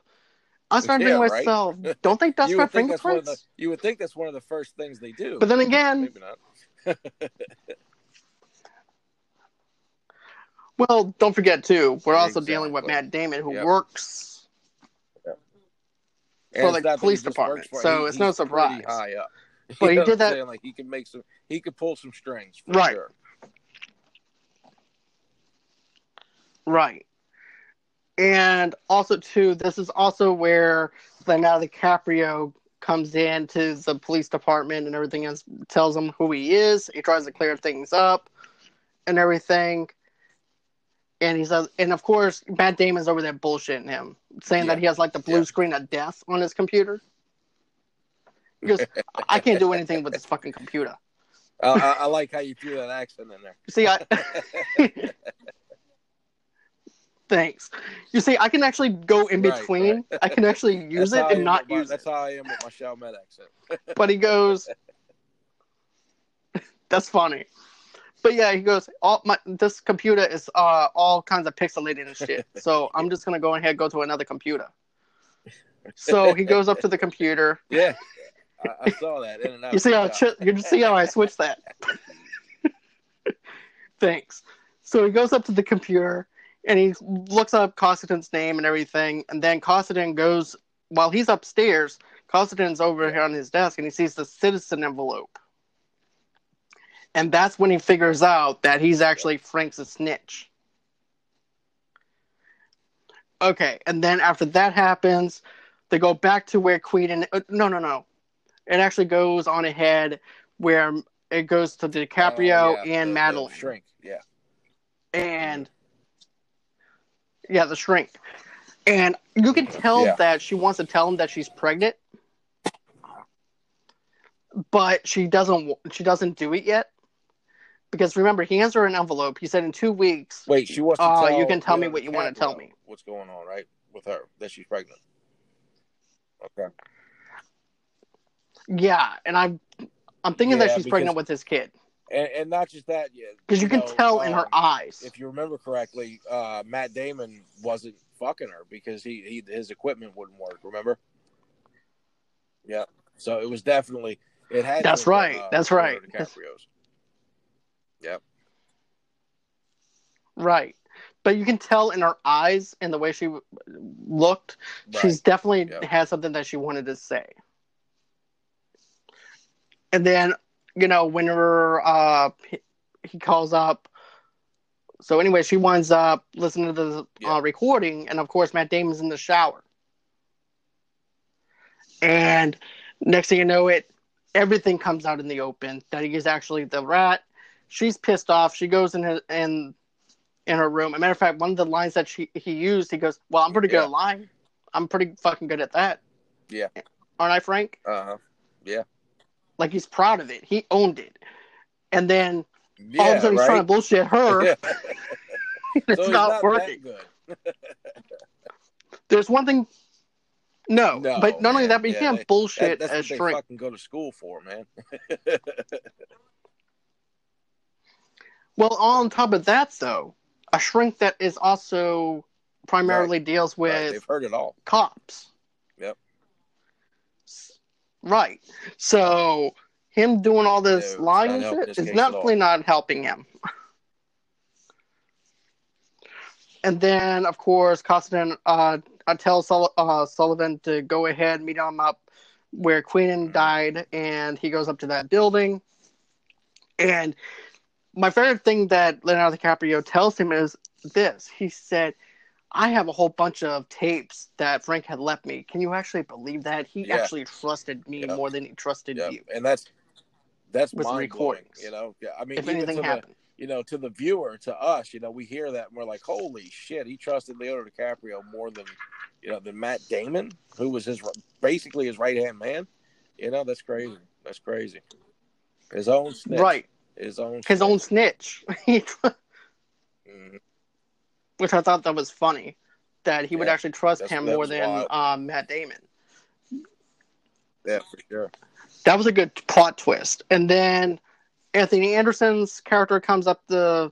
I was starting to Yeah, think to right. myself, don't they (laughs) dust my would think that's one fingerprints? the you would think that's one of the first things they do. But then again, maybe not. (laughs) well, don't forget too, we're also Exactly. dealing with Matt Damon who Yep. works. And For the police department, for so He- it's no surprise. High up. But (laughs) You he did that- saying? Like he can make some. He could pull some strings. For Right. Sure. Right. And also too, this is also where Leonardo DiCaprio comes in to the police department and everything else tells him who he is. He tries to clear things up and everything. And he says uh, and of course Matt Damon's over there bullshitting him, saying that he has like the blue Yeah. screen of death on his computer. He goes, I can't do anything with this fucking computer. I, I, I like how you threw that accent in there. See, I (laughs) (laughs) thanks. You see, I can actually go in Right, between. I can actually (laughs) use it and not with my- use it. That's how I am with my Chalmette accent. (laughs) But he goes, (laughs) "That's funny." but yeah, he goes, all my this computer is uh all kinds of pixelated and shit. So I'm just gonna go ahead and go to another computer. So he goes up to the computer. Yeah, I, I saw that. In and out. You see how Good job. chi- you see how I switched that. Thanks. So he goes up to the computer and he looks up Costigan's name and everything, and then Costigan goes while he's upstairs. Costigan's over here on his desk and he sees the citizen envelope. And that's when he figures out that he's actually Frank's a snitch. Okay, and then after that happens, they go back to where Queenan uh, no, no, no, it actually goes on ahead where it goes to DiCaprio Oh, yeah, and the- the Shrink. Yeah. and yeah, the shrink, and you can tell Yeah. that she wants to tell him that she's pregnant, but she doesn't. She doesn't do it yet because remember, he hands her an envelope. He said in two weeks. Wait, she wants to Uh, tell. you can tell me what you wanna tell me. What's going on, right, with her that she's pregnant? Okay. Yeah, and I'm, I'm thinking that she's because- pregnant with his kid And, and not just that, yeah. because you, can know, tell in her um, eyes. If you remember correctly, uh, Matt Damon wasn't fucking her because he, he his equipment wouldn't work. Remember? Yeah. So it was definitely it had. That's been, right, uh, that's right. DiCaprio's. Yep. Right. But you can tell in her eyes and the way she looked, Right. she's definitely Yep. had something that she wanted to say. And then, you know, when her, uh, he, he calls up. So anyway, she winds up listening to the Yeah. uh, recording, and of course, Matt Damon's in the shower. And next thing you know, it everything comes out in the open that he is actually the rat. She's pissed off. She goes in his, in in her room. As a matter of fact, one of the lines that she he used, he goes, "Well, I'm pretty good Yeah. at lying. I'm pretty fucking good at that." Yeah. aren't I, Frank? Uh huh. Like he's proud of it. He owned it. And then Yeah. all of a sudden he's trying to bullshit her. Yeah. (laughs) it's so not, not working. There's one thing. No, No, but not only that, but you Yeah, can't they- bullshit That, that's as what they shrink. fucking go to school for, man. Well, on top of that, though, a shrink that is also primarily deals with Right, They've heard it all. cops. Right. So him doing all this No, lying shit is case at all. definitely not helping him. and then, of course, Costigan uh, uh, tells Sul- uh, Sullivan to go ahead, meet him up where Queenan Mhm. died, and he goes up to that building. And my favorite thing that Leonardo DiCaprio tells him is this. He said, I have a whole bunch of tapes that Frank had left me. Can you actually believe that? He Yeah. actually trusted me more than he trusted you. and that's that's With mind recordings. You know, yeah. I mean, If anything to the, you know, to the viewer, to us, you know, we hear that and we're like, holy shit, he trusted Leonardo DiCaprio more than, you know, than Matt Damon, who was his basically his right hand man. You know, that's crazy. That's crazy. His own snitch. Right. His own. His own snitch. (laughs) Mhm. Which I thought that was funny. That he would actually trust him more than um, Matt Damon. Yeah, for sure. That was a good plot twist. And then Anthony Anderson's character comes up the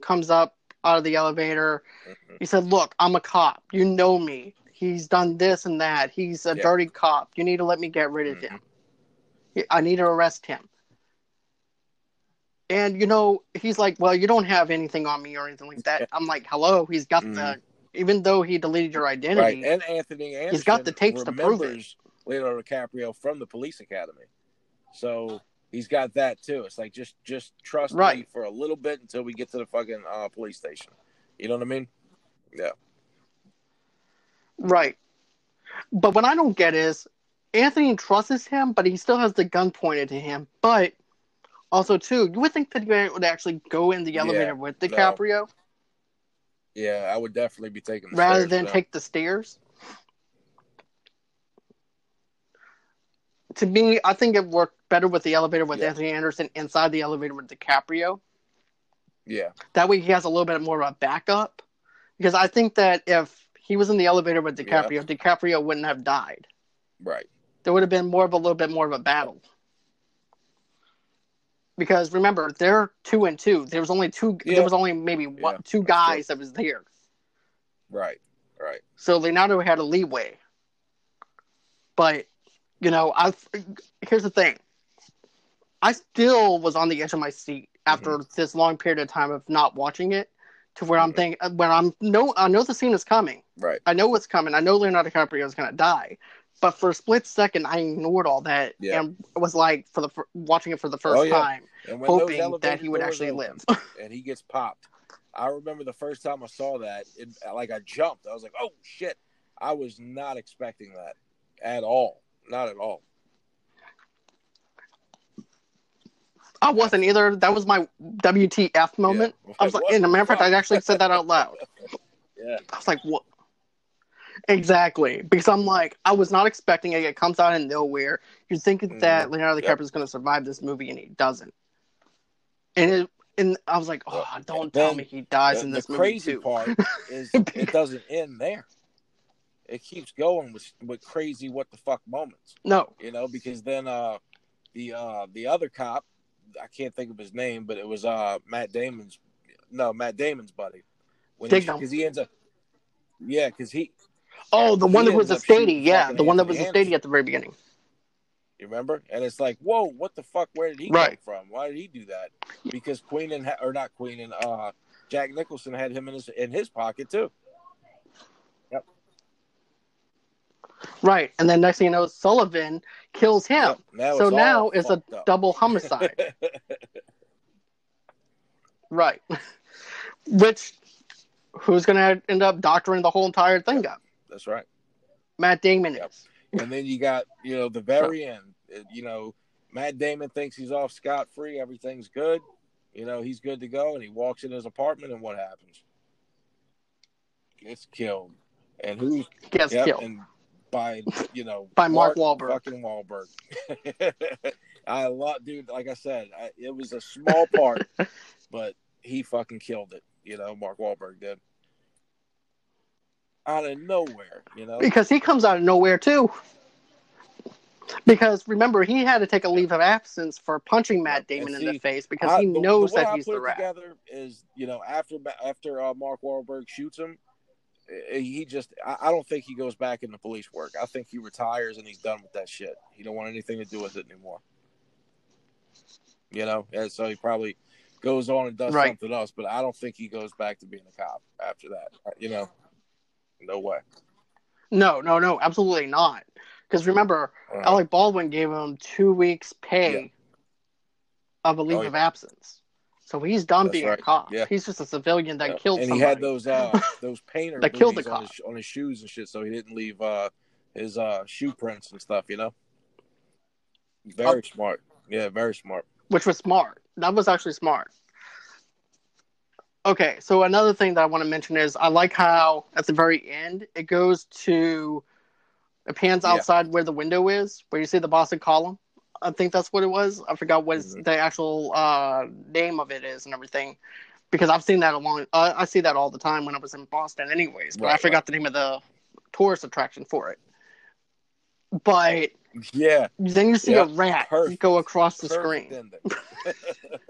comes up out of the elevator. Mhm. He said, "Look, I'm a cop. You know me. He's done this and that. He's a Yeah. dirty cop. You need to let me get rid of him. I need to arrest him." And you know, he's like, "Well, you don't have anything on me or anything like that." I'm like, "Hello, he's got the even though he deleted your identity Right, and Anthony Anderson He's got the tapes to prove it. Leonardo DiCaprio from the Police Academy, so he's got that too. It's like just just trust me for a little bit until we get to the fucking uh, police station. You know what I mean? Yeah, Right. But what I don't get is Anthony trusts him, but he still has the gun pointed to him. But also, too, you would think that he would actually go in the Yeah, elevator with no. DiCaprio yeah, I would definitely be taking the rather stairs than with take the stairs. To me, I think it worked better with the elevator with Yeah. Anthony Anderson inside the elevator with DiCaprio. Yeah, That way, he has a little bit more of a backup. Because I think that if he was in the elevator with Yeah. DiCaprio, DiCaprio wouldn't have died. right. There would have been more of a little bit more of a battle. Because remember they're two and two. There was only two. Yeah. There was only maybe one, Yeah, two guys that was there. Right. Right. So Leonardo had a leeway. But, you know, I here's the thing. I still was on the edge of my seat after this long period of time of not watching it, to where I'm Mhm. thinking, when I'm no, I know the scene is coming. Right. I know what's coming. I know Leonardo DiCaprio is gonna die. But for a split second, I ignored all that Yeah. and was like, for the watching it for the first Oh, yeah. time, And hoping that he would actually live. (laughs) and he gets popped. I remember the first time I saw that, it, like I jumped. I was like, "Oh shit!" I was not expecting that at all. Not at all. I wasn't either. That was my WTF moment. Yeah. I was like, and a matter of fact, I actually said that out loud. (laughs) Yeah. I was like, what? Exactly. Because I'm like, I was not expecting it. It comes out of nowhere. You're thinking that Leonardo. DiCaprio is going to survive this movie, and he doesn't. And it, and I was like, oh, Well, don't tell me he dies The, in this movie The crazy too. part (laughs) is it doesn't end there. It keeps going with with crazy what the fuck moments. No. you know, because then uh the uh the other cop, I can't think of his name, but it was uh Matt Damon's no, Matt Damon's buddy. Because he, ends up Yeah, because he Oh, the one that was a Statie. Yeah, the one that was a Statie at the very beginning. you remember? And it's like, whoa, what the fuck? Where did he Right. come from? Why did he do that? Because Queenan or not Queenan uh Jack Nicholson had him in his in his pocket too. Yep. Right. And then next thing you know, Sullivan kills him. Yep, now so it's now it's a up. double homicide. right. (laughs) Which, who's going to end up doctoring the whole entire thing up? That's right. Matt Damon Yep. And then you got, you know, the very end. You know, Matt Damon thinks he's off scot free. Everything's good. You know, he's good to go. And he walks in his apartment, and what happens? Gets killed. And who's Gets yep, killed. and by you know (laughs) By Mark Wahlberg. fucking Wahlberg. (laughs) I love, dude. Like I said, I, it was a small part, (laughs) but he fucking killed it. You know, Mark Wahlberg did out of nowhere. You know, Because he comes out of nowhere, too. Because remember, he had to take a leave of absence for punching Matt Damon in the face because I- he the- knows the that I he's the rat. Together is you know after after uh, Mark Wahlberg shoots him, he just I, I don't think he goes back into police work. I think he retires and he's done with that shit. He don't want anything to do with it anymore. You know, and so he probably goes on and does Right. something else. But I don't think he goes back to being a cop after that. Uh, You know, no way. No, no, no, absolutely not. Because remember, Uh, Alec Baldwin gave him two weeks' pay Yeah. of a leave Oh, of yeah. absence. So he's done That's being right. a cop. Yeah. He's just a civilian that Yeah. killed and somebody. he had those (laughs) uh those painters That killed the movies on cop. his, on his shoes and shit, so he didn't leave uh his uh shoe prints and stuff. You know, very smart. Yeah, very smart. which was smart. That was actually smart. Okay, so another thing that I want to mention is I like how at the very end it goes to it pans Yeah. outside where the window is, where you see the Boston column. I think that's what it was. I forgot what Mhm. the actual uh, name of it is and everything, because I've seen that along. Uh, I see that all the time when I was in Boston, anyways. But I Right, forgot the name of the tourist attraction for it. But Yeah, then you see Yeah, a rat perfect. go across the perfect screen. (laughs) (laughs)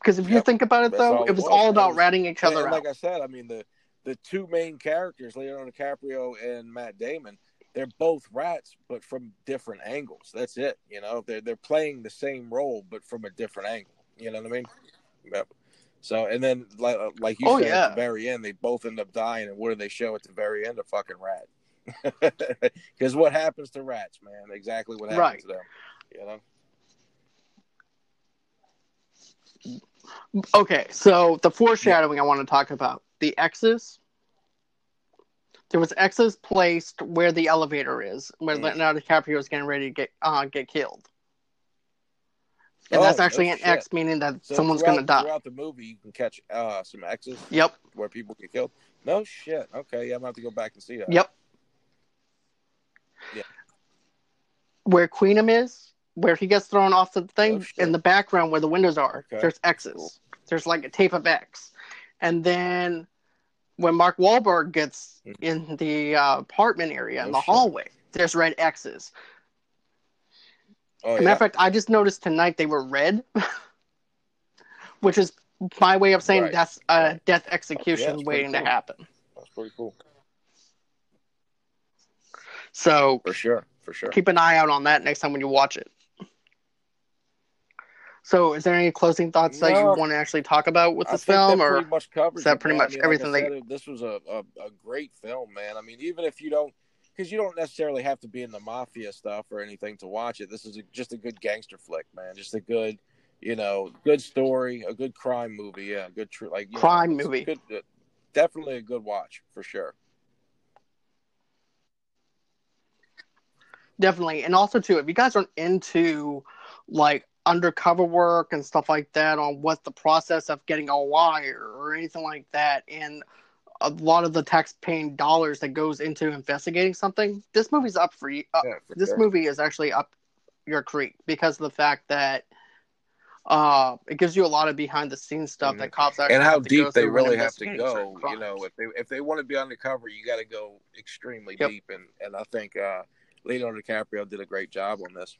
Because if you think about it, That's though, it was all about was- ratting each other out. like I said, I mean the the two main characters, Leonardo DiCaprio and Matt Damon, they're both rats, but from different angles. That's it. You know, they're they're playing the same role, but from a different angle. You know what I mean? Yep. So, and then like uh, like you Oh, said yeah. at the very end, they both end up dying, and what do they show at the very end? A fucking rat. (laughs) Because what happens to rats, man? Exactly what happens Right. to them. You know? Okay, so the foreshadowing I want to talk about the X's. There was X's placed where the elevator is, where Mm. Leonardo DiCaprio is getting ready to get uh, get killed. And Oh, that's no actually an shit. X, meaning that So someone's going to die. Throughout the movie, you can catch uh, some X's. Yep, where people get killed. No shit. Okay, yeah, I'm have to go back and see that. yep. Yeah. Where Queenan is, where he gets thrown off the thing, Oh, in the background where the windows are, Okay. there's X's. Cool. There's like a tape of X. And then when Mark Wahlberg gets Mhm. in the uh, apartment area in Oh, the shit. hallway, there's red X's. Oh, Matter yeah? of fact, I just noticed tonight they were red, (laughs) which is my way of saying Right. that's a death Yeah, execution it's waiting pretty to happen. That's pretty cool. So For sure. For sure. keep an eye out on that next time when you watch it. So, is there any closing thoughts that you want to actually talk about with this film, or pretty much covers is that pretty much I mean, everything Like said, this was a, a, a great film, man. I mean, even if you don't, because you don't necessarily have to be in the mafia stuff or anything to watch it. This is a, just a good gangster flick, man. Just a good, you know, good story, a good crime movie. Yeah, good true like you know, Crime movie. Good, uh, definitely a good watch for sure. definitely? And also, too, if you guys aren't into like undercover work and stuff like that on what the process of getting a wire or anything like that, and a lot of the tax-paying dollars that goes into investigating something, this movie's up for you. Uh, Yeah, this sure. movie is actually up your creek because of the fact that uh, it gives you a lot of behind-the-scenes stuff that cops actually and how have to go deep they really have to go. You know, if they if they want to be undercover, you got to go extremely Yep. deep, and and I think uh, Leonardo DiCaprio did a great job on this.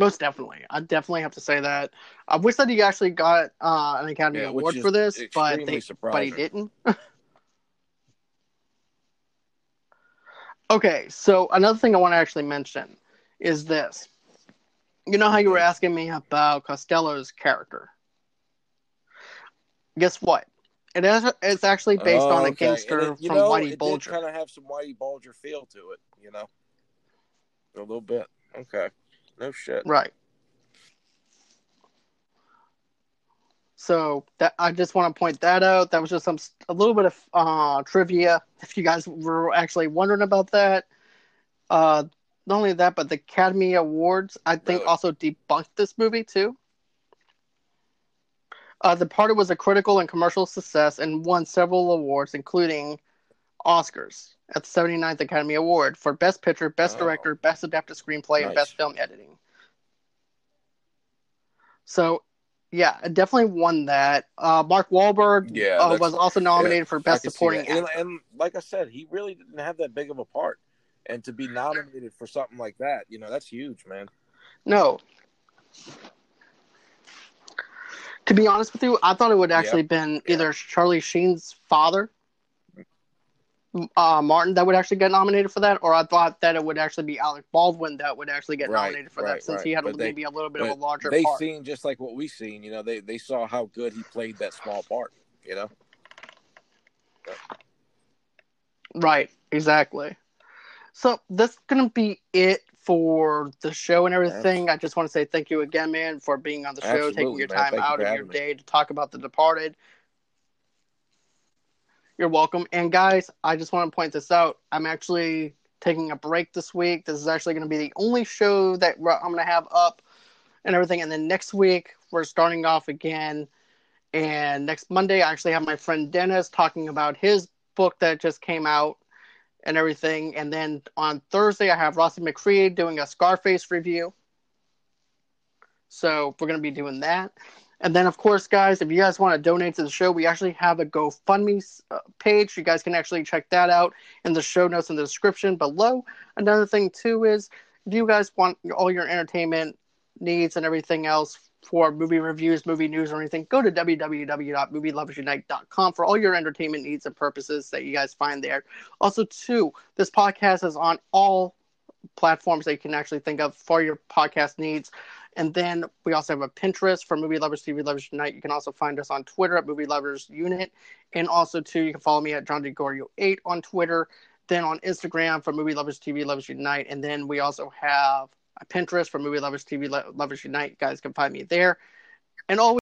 Most definitely. I definitely have to say that. I wish that he actually got uh, an Academy Yeah, Award for this, but they, but he didn't. (laughs) okay, so another thing I want to actually mention is this. You know how you were Mhm. asking me about Costello's character? Guess what? It is. It's actually based Oh, on a okay. gangster it- from know, Whitey it Bulger. kind of have some Whitey Bulger feel to it, you know, a little bit. Okay, no shit. Right. So that I just want to point that out. That was just some a little bit of uh, trivia. If you guys were actually wondering about that, uh, not only that, but the Academy Awards I think Really? also debunked this movie too. Uh, the party was a critical and commercial success and won several awards, including Oscars at the 79th Academy Award for Best Picture, Best Oh. Director, Best Adapted Screenplay, and Best Film Editing. So, yeah, it definitely won that. Uh, Mark Wahlberg Yeah, uh, was also nominated for Best Supporting that. And, and like I said, he really didn't have that big of a part, and to be nominated for something like that, you know, that's huge, man. No. To be honest with you, I thought it would actually been Yeah. either Charlie Sheen's father, uh, Martin, that would actually get nominated for that, or I thought that it would actually be Alec Baldwin that would actually get Right, nominated for right, that, since right. he had But they- maybe a little bit of a larger They part. seen just like what we seen, you know, they they saw how good he played that small part, you know. Right, exactly. So that's gonna be it for the show and everything. I just want to say thank you again, man, for being on the show, taking your man. time Thank out for of your me. day to talk about The Departed. You're welcome. And guys, I just want to point this out. I'm actually taking a break this week. This is actually going to be the only show that I'm going to have up and everything. And then next week we're starting off again. And next Monday, I actually have my friend Dennis talking about his book that just came out and everything. And then on Thursday, I have Rossi McCree doing a Scarface review. So we're going to be doing that. And then, of course, guys, if you guys want to donate to the show, we actually have a GoFundMe uh, page. You guys can actually check that out in the show notes in the description below. Another thing, too, is if you guys want all your entertainment needs and everything else for movie reviews, movie news, or anything, go to www.movieloversunite.com for all your entertainment needs and purposes that you guys find there. Also, too, this podcast is on all platforms that you can actually think of for your podcast needs. And then we also have a Pinterest for Movie Lovers TV Lovers Unite. You can also find us on Twitter at Movie Lovers Unit. And also, too, you can follow me at John DeGorio8 on Twitter. Then on Instagram for Movie Lovers TV Lovers Unite. And then we also have a Pinterest for Movie Lovers TV Lo- Lovers Unite. You guys can find me there. And always